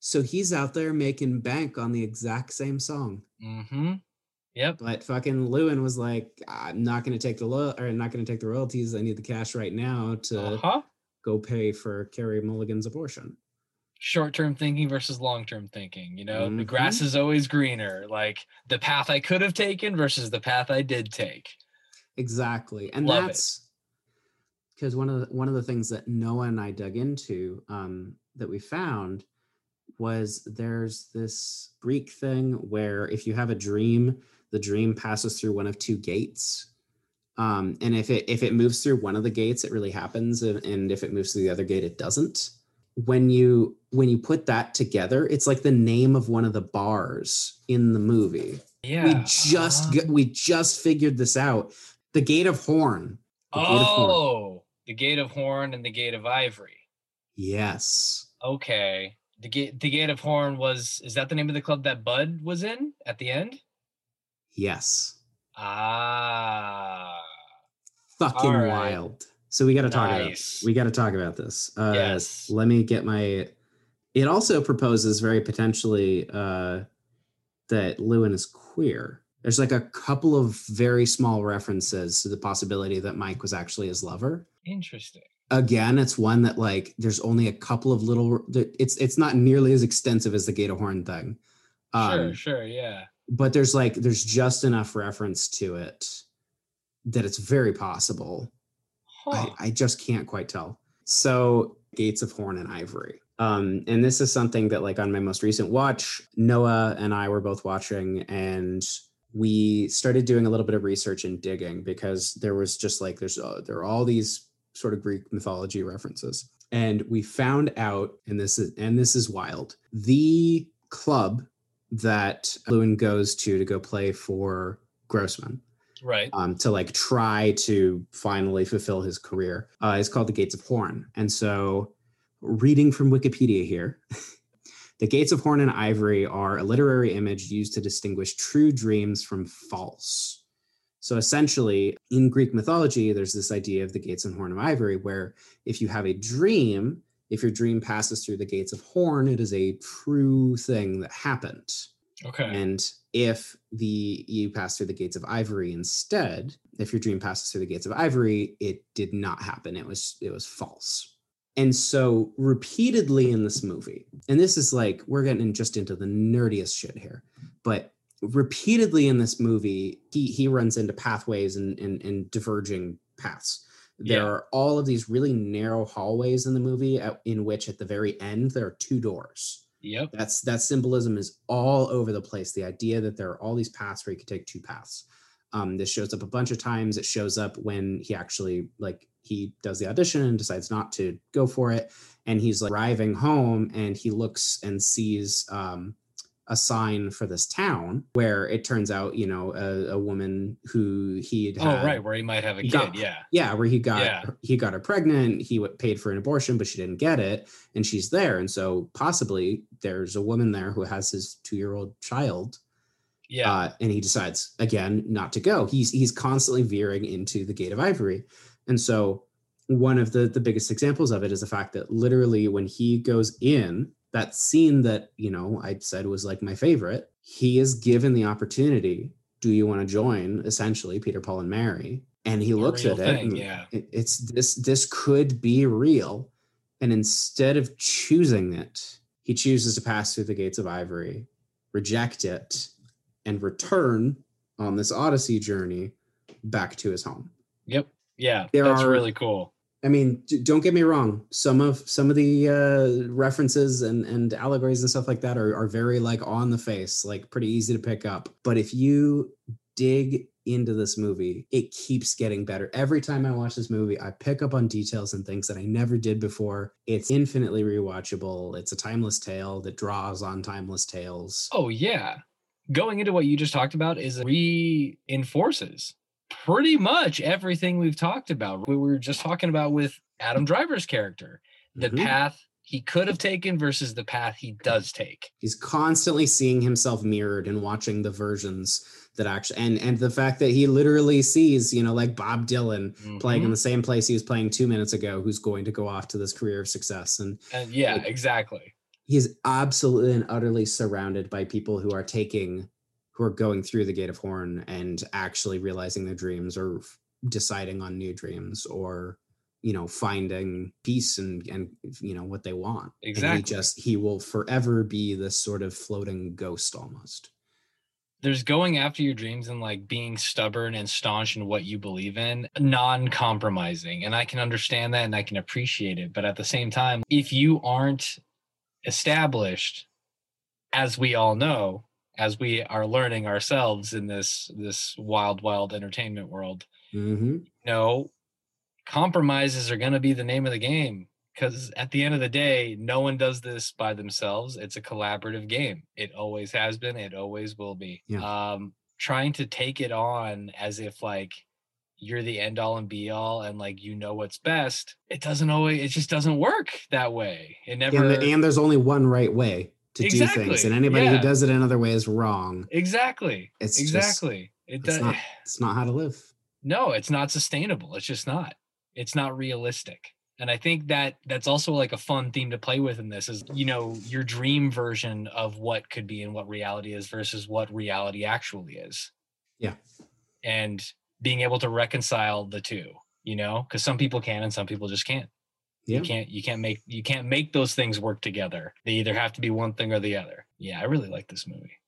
so he's out there making bank on the exact same song Mm-hmm. Yep. But fucking Llewyn was like, I'm not going to take the lo- or not going to take the royalties. I need the cash right now to Uh-huh. Go pay for Carey Mulligan's abortion. short-term thinking versus long-term thinking you know the Mhm. grass is always greener like the path i could have taken versus the path i did take Exactly, and Love that's because one of the, one of the things that Noah and I dug into um, that we found was there's this Greek thing where if you have a dream, the dream passes through one of two gates. Um, and if it if it moves through one of the gates, it really happens, and, and if it moves through the other gate, it doesn't. When you when you put that together, it's like the name of one of the bars in the movie. yeah We just uh, g- we just figured this out. The Gate of Horn. The Gate of Horn. oh the gate of horn and the gate of ivory Yes. okay The gate the gate of horn was is that the name of the club that Bud was in at the end? Yes. Ah. Fucking right. wild. So we got to talk about Nice. we got to talk about this. Uh, Yes. Let me get my. It also proposes very potentially uh, that Llewyn is queer. There's like a couple of very small references to the possibility that Mike was actually his lover. Interesting. Again, it's one that like there's only a couple of little. It's it's not nearly as extensive as the Gate of Horn thing. sure, Um, sure, yeah. But there's like there's just enough reference to it that it's very possible Huh. I, I just can't quite tell. So Gates of Horn and Ivory. Um, and this is something that like on my most recent watch, Noah and I were both watching and we started doing a little bit of research and digging because there was just like there's uh, there are all these sort of Greek mythology references. And we found out, and this is and this is wild, the club that Llewyn goes to to go play for Grossman right. um, to like try to finally fulfill his career uh, is called the Gates of Horn. And so, reading from Wikipedia here, [LAUGHS] the Gates of Horn and Ivory are a literary image used to distinguish true dreams from false. So, essentially, in Greek mythology, there's this idea of the Gates of Horn of Ivory, where if you have a dream, if your dream passes through the Gates of Horn, it is a true thing that happened. Okay. And if the you pass through the gates of ivory instead, if your dream passes through the gates of ivory, it did not happen. It was it was false. And so repeatedly in this movie, and this is like we're getting just into the nerdiest shit here, but repeatedly in this movie, he he runs into pathways and and, and diverging paths. There Yeah. are all of these really narrow hallways in the movie, at, in which at the very end there are two doors. Yep. that's that symbolism is all over the place. The idea that there are all these paths where you could take two paths. Um, this shows up a bunch of times. It shows up when he actually like he does the audition and decides not to go for it. And he's like arriving home and he looks and sees um, a sign for this town where it turns out you know a, a woman who he had Oh, right, where he might have a kid. got- yeah. yeah where he got Yeah. he got her pregnant he paid for an abortion but she didn't get it and she's there and so possibly there's a woman there who has his two-year-old child Yeah. uh, and he decides again not to go he's he's constantly veering into the gate of ivory and so one of the the biggest examples of it is the fact that literally when he goes in that scene that you know i said was like my favorite he is given the opportunity do you want to join essentially peter paul and mary and he A looks at it thing, yeah. it- it's this this could be real and instead of choosing it he chooses to pass through the gates of ivory reject it and return on this odyssey journey back to his home Yep. Yeah. There That's are- really cool. I mean don't get me wrong some of some of the uh references and and allegories and stuff like that are, are very like on the face like pretty easy to pick up. But if you dig into this movie it keeps getting better. Every time i watch this movie i pick up on details and things that i never did before. It's infinitely rewatchable. It's a timeless tale that draws on timeless tales. Oh yeah. Going into what you just talked about is reinforces pretty much everything we've talked about. We were just talking about with Adam Driver's character, the Mhm. path he could have taken versus the path he does take. he's constantly seeing himself mirrored and watching the versions that actually and and the fact that he literally sees you know like bob dylan playing in Mhm. the same place he was playing two minutes ago who's going to go off to this career of success and And yeah, like- exactly. he's absolutely and utterly surrounded by people who are taking who are going through the gate of horn and actually realizing their dreams or deciding on new dreams or you know finding peace and and you know what they want And Exactly. he just he will forever be this sort of floating ghost almost there's going after your dreams and like being stubborn and staunch in what you believe in, non compromising. And I can understand that and I can appreciate it. But at the same time, if you aren't established, as we all know, as we are learning ourselves in this this wild, wild entertainment world, hmm no compromises are going to be the name of the game because at the end of the day no one does this by themselves. It's a collaborative game. It always has been. It always will be. Yeah. um trying to take it on as if like you're the end all and be all and like you know what's best it doesn't always it just doesn't work that way. It never and, and there's only one right way to do things, and anybody yeah. who does it another way is wrong. exactly It's just exactly it it's does not [SIGHS] it's not how to live. no it's not sustainable it's just not it's not realistic and i think that that's also like a fun theme to play with in this is you know your dream version of what could be and what reality is versus what reality actually is Yeah. and being able to reconcile the two you know because some people can and some people just can't Yeah. you can't you can't make you can't make those things work together they either have to be one thing or the other yeah i really like this movie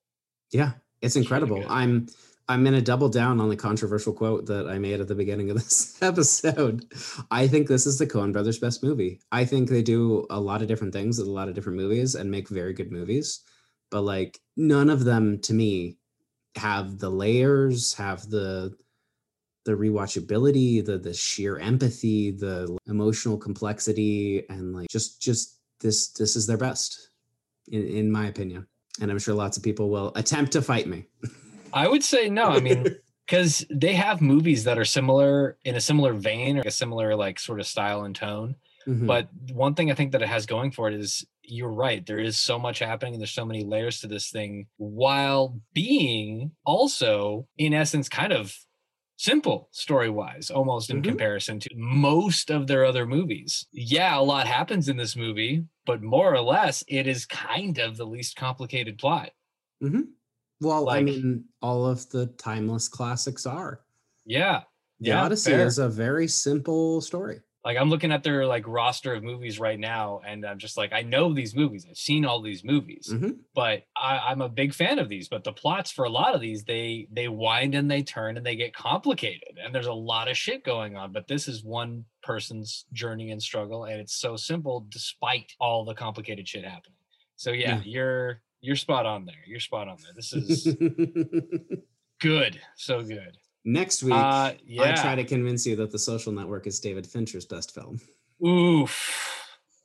Yeah, it's really incredible. good. I'm I'm gonna double down on the controversial quote that I made at the beginning of this [LAUGHS] episode. I think this is the Coen Brothers' best movie. I think they do a lot of different things with a lot of different movies and make very good movies, but like none of them to me have the layers, have the the rewatchability, the the sheer empathy, the emotional complexity, and like just just this this is their best, in in my opinion. And I'm sure lots of people will attempt to fight me. i would say no i mean [LAUGHS] because they have movies that are similar in a similar vein or a similar like sort of style and tone Mhm. but one thing i think that it has going for it is you're right there is so much happening and there's so many layers to this thing while being also in essence kind of simple story wise almost in Mhm. comparison to most of their other movies yeah a lot happens in this movie but more or less it is kind of the least complicated plot Mhm. Well, I mean, all of the timeless classics are. yeah The yeah Odyssey fair. is a very simple story. Like i'm looking at their like roster of movies right now and i'm just like i know these movies. I've seen all these movies Mhm. but I, i'm a big fan of these but the plots for a lot of these they they wind and they turn and they get complicated and there's a lot of shit going on but this is one person's journey and struggle and it's so simple despite all the complicated shit happening. So yeah, Yeah. you're you're spot on there. You're spot on there. This is [LAUGHS] good. So good Next week, uh I try to convince you that The Social Network is David Fincher's best film. oof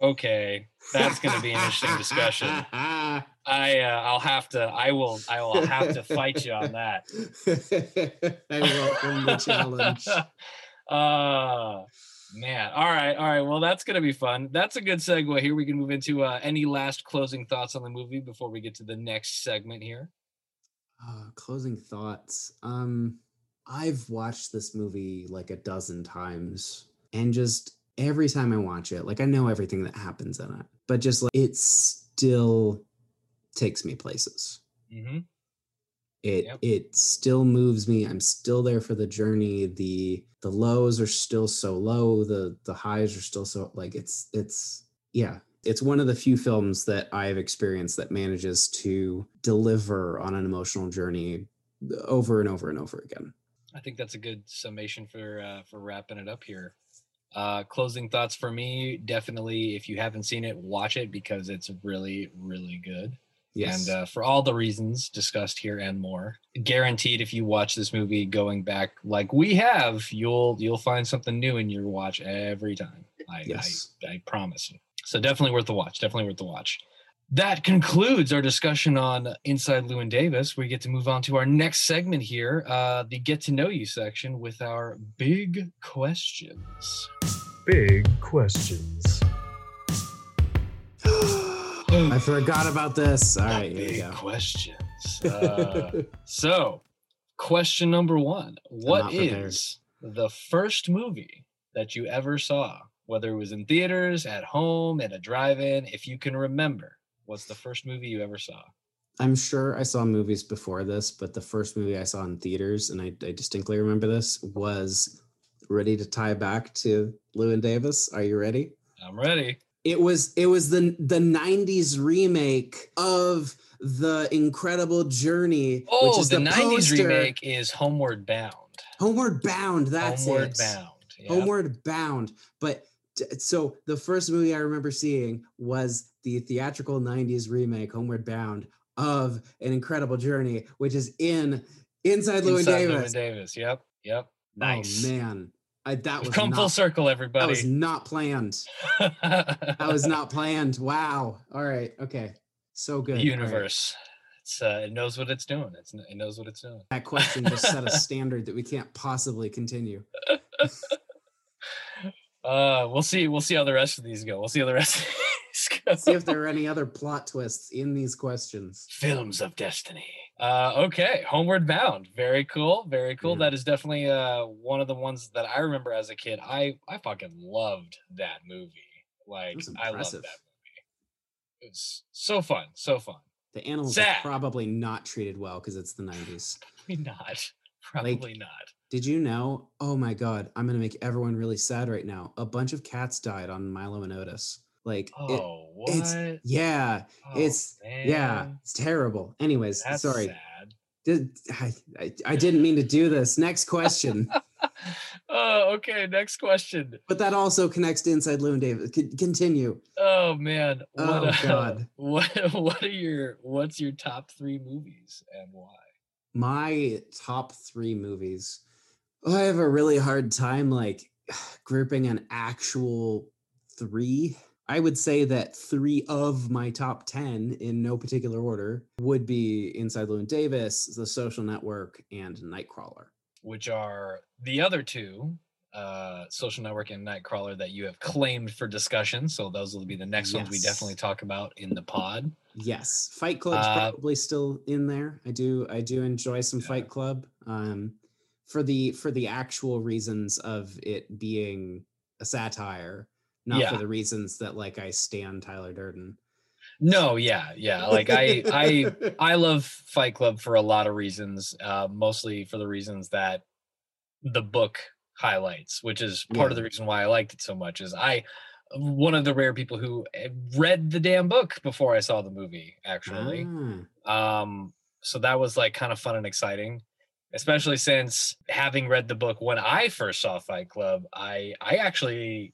okay that's going to be an interesting discussion I [LAUGHS] I uh, I'll have to I will I will have to fight you on that. [LAUGHS] welcome the challenge. [LAUGHS] uh man. All right, all right. Well, that's gonna be fun. That's a good segue here. We can move into uh, any last closing thoughts on the movie before we get to the next segment here. Uh, closing thoughts. Um, I've watched this movie like a dozen times, and just every time I watch it, like I know everything that happens in it, but just like it still takes me places. hmm It Yep. it still moves me. I'm still there for the journey. The the lows are still so low. The the highs are still so like it's it's yeah. It's one of the few films that I've experienced that manages to deliver on an emotional journey over and over and over again. I think that's a good summation for uh, for wrapping it up here. Uh, closing thoughts for me, definitely. If you haven't seen it, watch it because it's really, really good. Yes. And uh, for all the reasons discussed here and more, guaranteed, if you watch this movie going back like we have, you'll you'll find something new in your watch every time. I Yes. I, I promise you. So definitely worth the watch. Definitely worth the watch. That concludes our discussion on Inside Llewyn Davis. We get to move on to our next segment here, uh, the Get to Know You section with our big questions. Big questions. [GASPS] I forgot about this. All right, here we big go. questions. Uh, [LAUGHS] So, question number one What not prepared. is the first movie that you ever saw? Whether it was in theaters, at home, at a drive in, if you can remember, what's the first movie you ever saw? I'm sure I saw movies before this, but the first movie I saw in theaters, and I, I distinctly remember this, was ready to tie back to Llewyn Davis. Are you ready? I'm ready. It was it was the the 90s remake of the incredible journey, which Oh, is the, the, 90s poster. remake is Homeward Bound. Homeward Bound. That's Homeward it. Bound. yeah. Homeward Bound. But so the first movie I remember seeing was the theatrical 90s remake, Homeward Bound, of An Incredible Journey, which is in Inside Llewyn Inside Davis. Davis. Yep. Yep. Nice. Oh man. I, that We've was come not, full circle, everybody. that was not planned. That was not planned. Wow. All right. Okay. So good. the right. universe. It's uh, it knows what it's doing. It's it knows what it's doing. That question just set a [LAUGHS] standard that we can't possibly continue. [LAUGHS] Uh, we'll see. We'll see how the rest of these go. We'll see how the rest of these [LAUGHS] go. See if there are any other plot twists in these questions. Films of Destiny. Uh, okay, Homeward Bound. Very cool. Very cool. Mhm. That is definitely uh one of the ones that I remember as a kid. I I fucking loved that movie. Like I loved that movie. It was so fun. So fun. The animals Sad. are probably not treated well because it's the 90s. [LAUGHS] Probably not. Probably not. Did you know? Oh my god, I'm gonna make everyone really sad right now. A bunch of cats died on Milo and Otis. Like, it- Oh, what? it's yeah, Oh, it's yeah, it's terrible. Anyways, That's sorry, sad. Did, I, I, I didn't mean to do this. Next question, [LAUGHS] oh, okay. Next question. but that also connects to Inside Llewyn Davis. C- continue. Oh man. What, Oh, uh, God. [LAUGHS] What what are your what's your top three movies and why? My top three movies. Oh, I have a really hard time like [SIGHS] grouping an actual three. I would say that three of my top 10 in no particular order would be Inside Llewyn Davis, The Social Network, and Nightcrawler. Which are the other two, uh, Social Network and Nightcrawler that you have claimed for discussion. So those will be the next ones we definitely talk about in the pod. Yes, Fight Club's Uh, probably still in there. I do I do enjoy some Yeah. Fight Club. Um for the for the actual reasons of it being a satire, not Yeah. for the reasons that like I stand Tyler Durden. No, yeah, yeah. Like I I [LAUGHS] I love Fight Club for a lot of reasons, uh, mostly for the reasons that the book highlights, which is part of the reason why I liked it so much. Is I one of the rare people who eh, read the damn book before I saw the movie, actually. Ah, Um, so that was like kind of fun and exciting, especially since having read the book when I first saw Fight Club, I I actually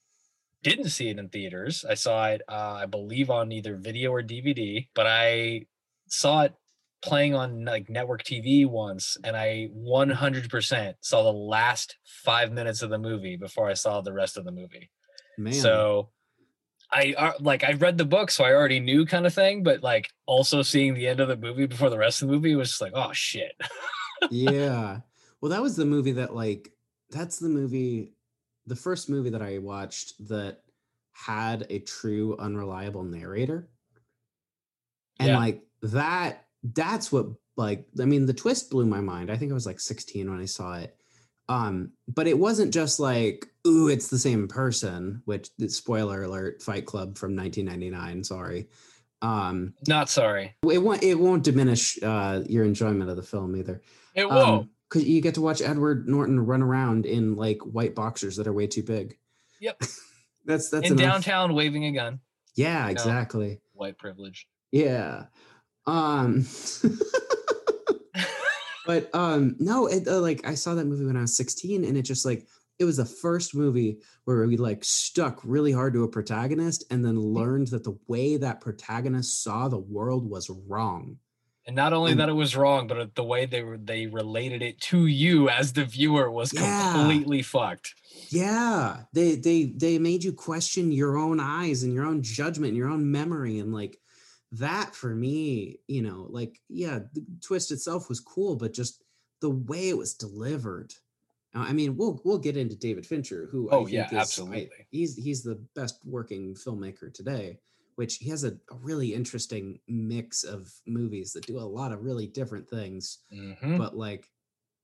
didn't see it in theaters. I saw it, uh, I believe, on either video or DVD, but I saw it playing on like network TV once, and I 100% saw the last five minutes of the movie before I saw the rest of the movie. man. So I uh, like I read the book, so I already knew kind of thing, but like also seeing the end of the movie before the rest of the movie was just like, oh shit. [LAUGHS] yeah. Well, that was the movie that like that's the movie the first movie that I watched that had a true unreliable narrator. And Yeah. like that that's what like I mean the twist blew my mind. I think I was like 16 when I saw it. Um but it wasn't just like ooh it's the same person, which spoiler alert Fight Club from 1999, sorry. Um Not sorry. it won't it won't diminish uh your enjoyment of the film either It won't. because you get to watch Edward Norton run around in like white boxers that are way too big. Yep. [LAUGHS] that's that's in enough. downtown waving a gun. Yeah, know. exactly. White privilege. Yeah. Um. [LAUGHS] [LAUGHS] but um, no, it, uh, like I saw that movie when I was 16, and it just like it was the first movie where we like stuck really hard to a protagonist, and then learned that the way that protagonist saw the world was wrong. And not only And- that it was wrong, but the way they were they related it to you as the viewer was Yeah. completely fucked. Yeah, they they they made you question your own eyes and your own judgment and your own memory and like that for me, you know, like yeah, the twist itself was cool, but just the way it was delivered. Uh, I mean, we'll we'll get into David Fincher, who I Oh, think yeah, is- I- absolutely. he's he's the best working filmmaker today. Which he has a, a really interesting mix of movies that do a lot of really different things Mhm. but like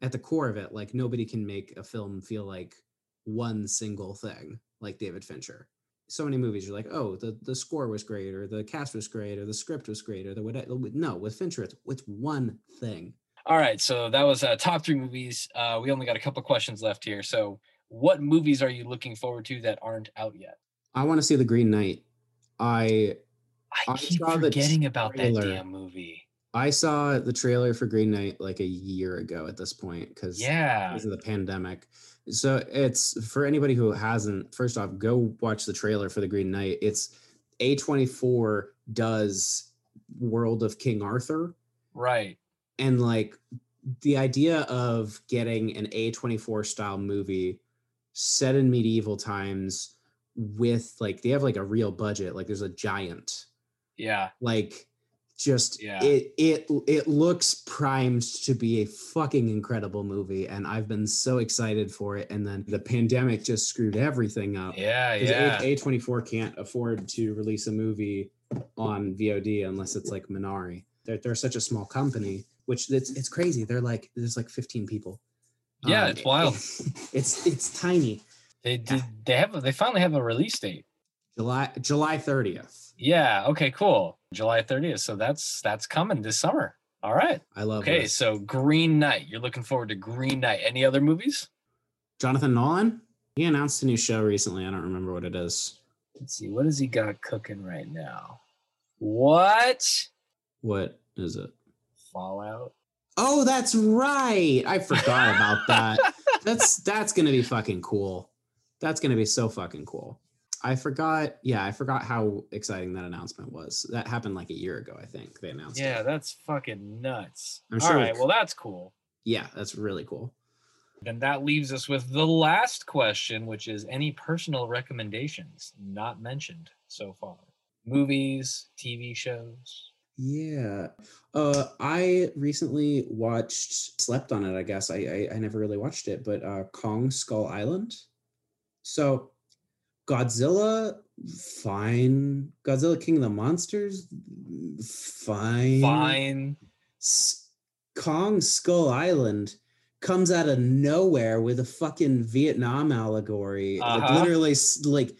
at the core of it like nobody can make a film feel like one single thing like david fincher so many movies you're like oh the the score was great or the cast was great or the script was great or the whatever no with fincher it's it's one thing All right, so that was uh, top three movies. Uh, we only got a couple questions left here. So, what movies are you looking forward to that aren't out yet? i want to see the green knight i I I keep forgetting about that damn movie. i saw the trailer for green knight like a year ago at this point because Yeah, because of the pandemic. So it's for anybody who hasn't, first off, go watch the trailer for the Green Knight. It's A24 does World of King Arthur. right. And like the idea of getting an A24 style movie set in medieval times with like they have like a real budget, like there's a giant Yeah, like just Yeah. it it it looks primed to be a fucking incredible movie and i've been so excited for it and then the pandemic just screwed everything up Yeah, yeah. A- A24 can't afford to release a movie on VOD unless it's like Minari. They're, they're such a small company, which it's, it's crazy. They're like, there's like 15 people. Yeah, Um, it's wild. [LAUGHS] It's, it's tiny. They did. They have. They finally have a release date. July, July 30th. Yeah. Okay. Cool. July 30th. So that's that's coming this summer. All right. I love Okay. this. So Green Knight. You're looking forward to Green Knight. Any other movies? Jonathan Nolan, he announced a new show recently. I don't remember what it is. Let's see. What has he got cooking right now? What? What is it? Fallout. Oh, that's right. I forgot about that. [LAUGHS] That's that's gonna be fucking cool. That's gonna be so fucking cool. I forgot. Yeah, I forgot how exciting that announcement was. That happened like a year ago, I think. They announced. Yeah, it. that's fucking nuts. I'm All sure right. it's- Well, that's cool. yeah, that's really cool. And that leaves us with the last question, which is any personal recommendations not mentioned so far? Movies, TV shows. Yeah. Uh I recently watched slept on it, I guess. I I, I never really watched it, but uh Kong Skull Island. So Godzilla fine. Godzilla King of the Monsters fine. Fine. S- Kong Skull Island comes out of nowhere with a fucking Vietnam allegory. Uh-huh. literally like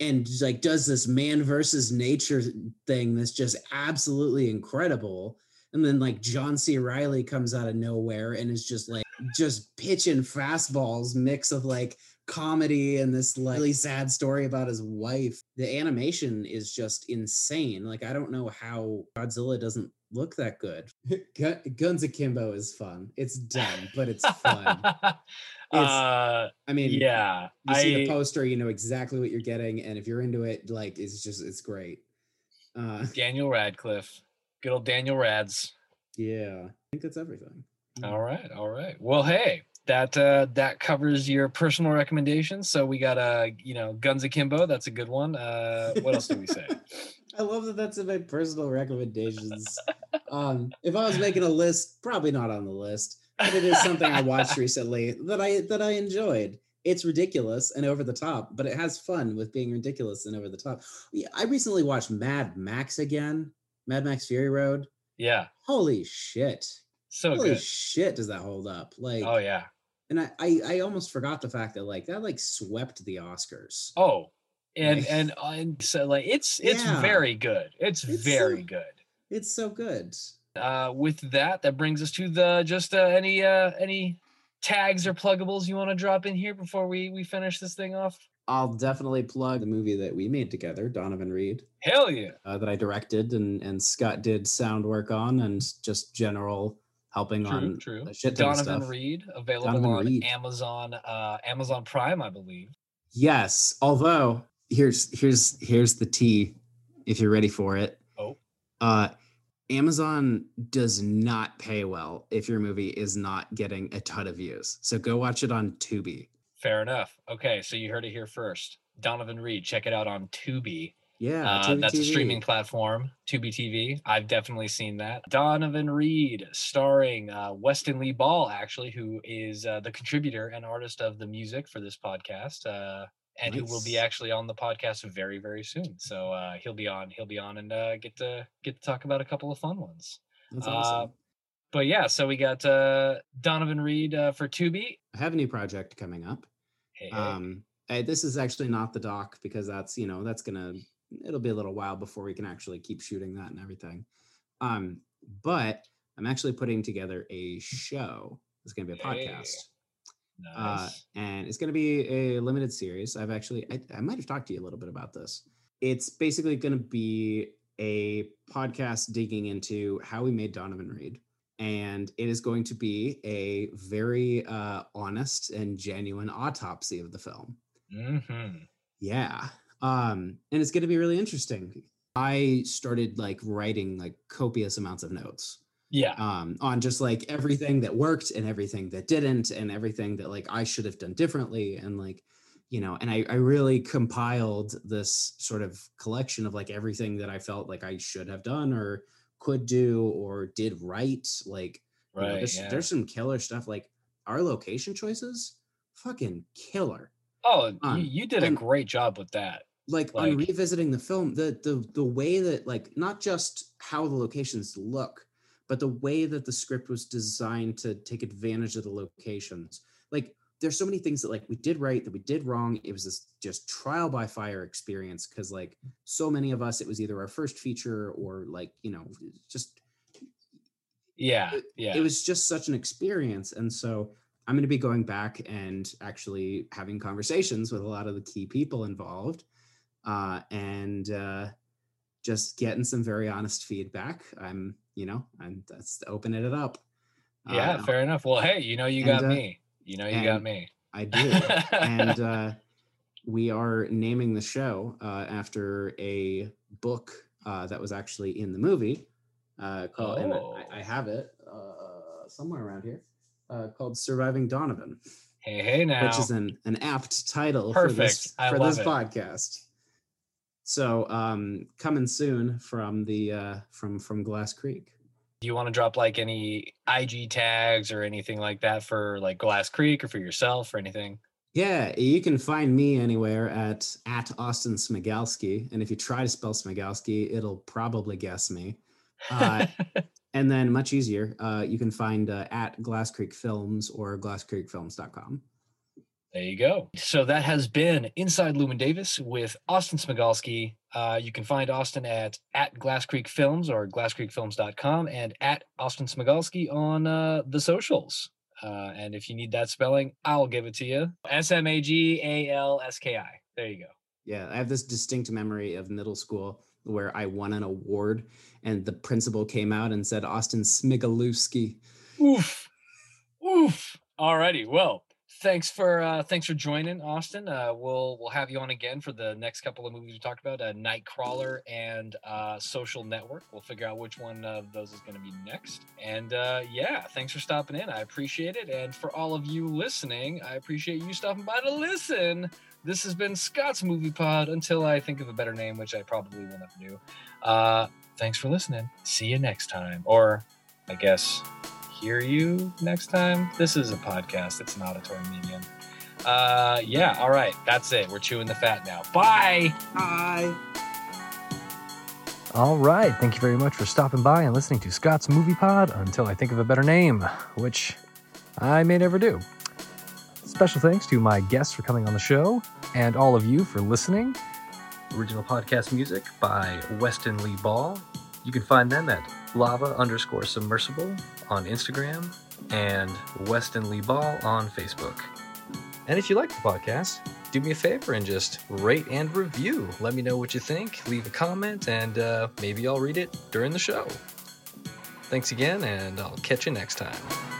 and like does this man versus nature thing that's just absolutely incredible. And then like John C. Reilly comes out of nowhere and is just like just pitching fastballs mix of like comedy and this like really sad story about his wife. The animation is just insane. Like I don't know how Godzilla doesn't look that good. [LAUGHS] Gun- Guns Akimbo is fun. It's dumb, but it's fun. [LAUGHS] uh, I mean, yeah. you see I, the poster, you know exactly what you're getting, and if you're into it, like it's just it's great. Uh, [LAUGHS] Daniel Radcliffe. Good old Daniel Rads. yeah, I think that's everything. All right, all right. Well, hey, that uh that covers your personal recommendations. So we got uh, you know, Guns Akimbo, that's a good one. Uh what else do we say? I love that that's in my personal recommendations. um, if I was making a list, probably not on the list, but it is something I watched [LAUGHS] recently that I that I enjoyed. It's ridiculous and over the top, but it has fun with being ridiculous and over the top. I recently watched Mad Max again, Mad Max Fury Road. Yeah. Holy shit! So Holy good. shit, does that hold up? Like, Oh yeah. and I, I I almost forgot the fact that like that like swept the Oscars. Oh. And and and so like it's it's Yeah. very good. It's, It's very so- good. It's so good. Uh with that, that brings us to the just uh, any uh any tags or pluggables you want to drop in here before we we finish this thing off? I'll definitely plug the movie that we made together, Donovan Reed, Hell yeah. uh, that I directed and and Scott did sound work on and just general helping True, on true. Donovan stuff. Reed, available Donovan on Reed. Amazon, uh, Amazon Prime, I believe. Yes, although here's here's here's the tea if you're ready for it. Oh. Uh Amazon does not pay well if your movie is not getting a ton of views. So go watch it on Tubi. Fair enough. Okay, so you heard it here first. Donovan Reed, check it out on Tubi. Yeah, Uh, that's a streaming platform, Tubi TV. I've definitely seen that. Donovan Reed, starring uh, Weston Lee Ball, actually, who is uh, the contributor and artist of the music for this podcast, and who will be actually on the podcast very, very soon. So uh, he'll be on. He'll be on and uh, get to get to talk about a couple of fun ones. That's uh, awesome. But yeah, so we got uh, Donovan Reed uh, for Tubi. I have a new project coming up. Hey, hey. Um, this is actually not the doc because that's you know that's gonna it'll be a little while before we can actually keep shooting that and everything. Um, but I'm actually putting together a show. It's gonna be a Hey. podcast, nice. uh, and it's gonna be a limited series. I've actually I, I might have talked to you a little bit about this. It's basically gonna be a podcast digging into how we made Donovan Reed. And it is going to be a very uh, honest and genuine autopsy of the film. hmm Yeah. Um, and it's going to be really interesting. I started like writing like copious amounts of notes Yeah. um, on just like everything that worked and everything that didn't, and everything that like I should have done differently. And like, you know, and I, I really compiled this sort of collection of like everything that I felt like I should have done or could do or did right. Like, you know, Right. there's, yeah. there's some killer stuff. Like our location choices, fucking killer. Oh, you, you did a great job with that. Like, on revisiting the film, the the the way that like not just how the locations look, but the way that the script was designed to take advantage of the locations. Like there's so many things that like we did right that we did wrong. It was this just trial by fire experience because like so many of us, it was either our first feature or like you know just Yeah. it- Yeah. it was just such an experience and so i'm going to be going back and actually having conversations with a lot of the key people involved uh, and uh, just getting some very honest feedback i'm you know i'm that's opening it up yeah. Uh, fair enough. Well, hey, you know, you and, got uh, me. You know, you got me. i do and [LAUGHS] uh, we are naming the show uh, after a book uh, that was actually in the movie uh, called, and Oh. I, I have it uh, somewhere around here, uh, called "Surviving Donovan," hey, hey, now. which is an, an apt title for this for this it. podcast. So, um, coming soon from the uh, from from Glass Creek. Do you want to drop like any IG tags or anything like that for like Glass Creek or for yourself or anything? Yeah, you can find me anywhere at at Austin Smagalski, and if you try to spell Smagalski, it'll probably guess me. Uh, [LAUGHS] and then much easier, uh, you can find uh, at Glass Creek Films or glasscreekfilms.com. There you go. So that has been Inside Llewyn Davis with Austin Smagalski. Uh, you can find Austin at at Glass Creek Films or glasscreekfilms.com and at Austin Smagalski on uh, the socials. Uh, and if you need that spelling, I'll give it to you. S M A G A L S K I. There you go. Yeah, I have this distinct memory of middle school where I won an award and the principal came out and said Austin Smigalewski. Oof. Oof. Alrighty. Well, thanks for uh thanks for joining, Austin. Uh we'll we'll have you on again for the next couple of movies we talked about, uh Nightcrawler and uh Social Network. We'll figure out which one of those is gonna be next. And uh yeah, thanks for stopping in. I appreciate it. And for all of you listening, I appreciate you stopping by to listen. This has been Scott's Movie Pod until I think of a better name, which I probably will never do. Uh thanks for listening. See you next time. Or I guess hear you next time. This is a podcast, it's an auditory medium. Uh yeah, all right. That's it. We're chewing the fat now. Bye. Hi. All right. Thank you very much for stopping by and listening to Scott's Movie Pod until I think of a better name, which I may never do. Special thanks to my guests for coming on the show and all of you for listening. Original podcast music by Weston Lee Ball. You can find them at lava underscore submersible on Instagram and Weston Lee Ball on Facebook. And if you like the podcast, do me a favor and just rate and review. Let me know what you think. Leave a comment, and uh, maybe I'll read it during the show. Thanks again, and I'll catch you next time.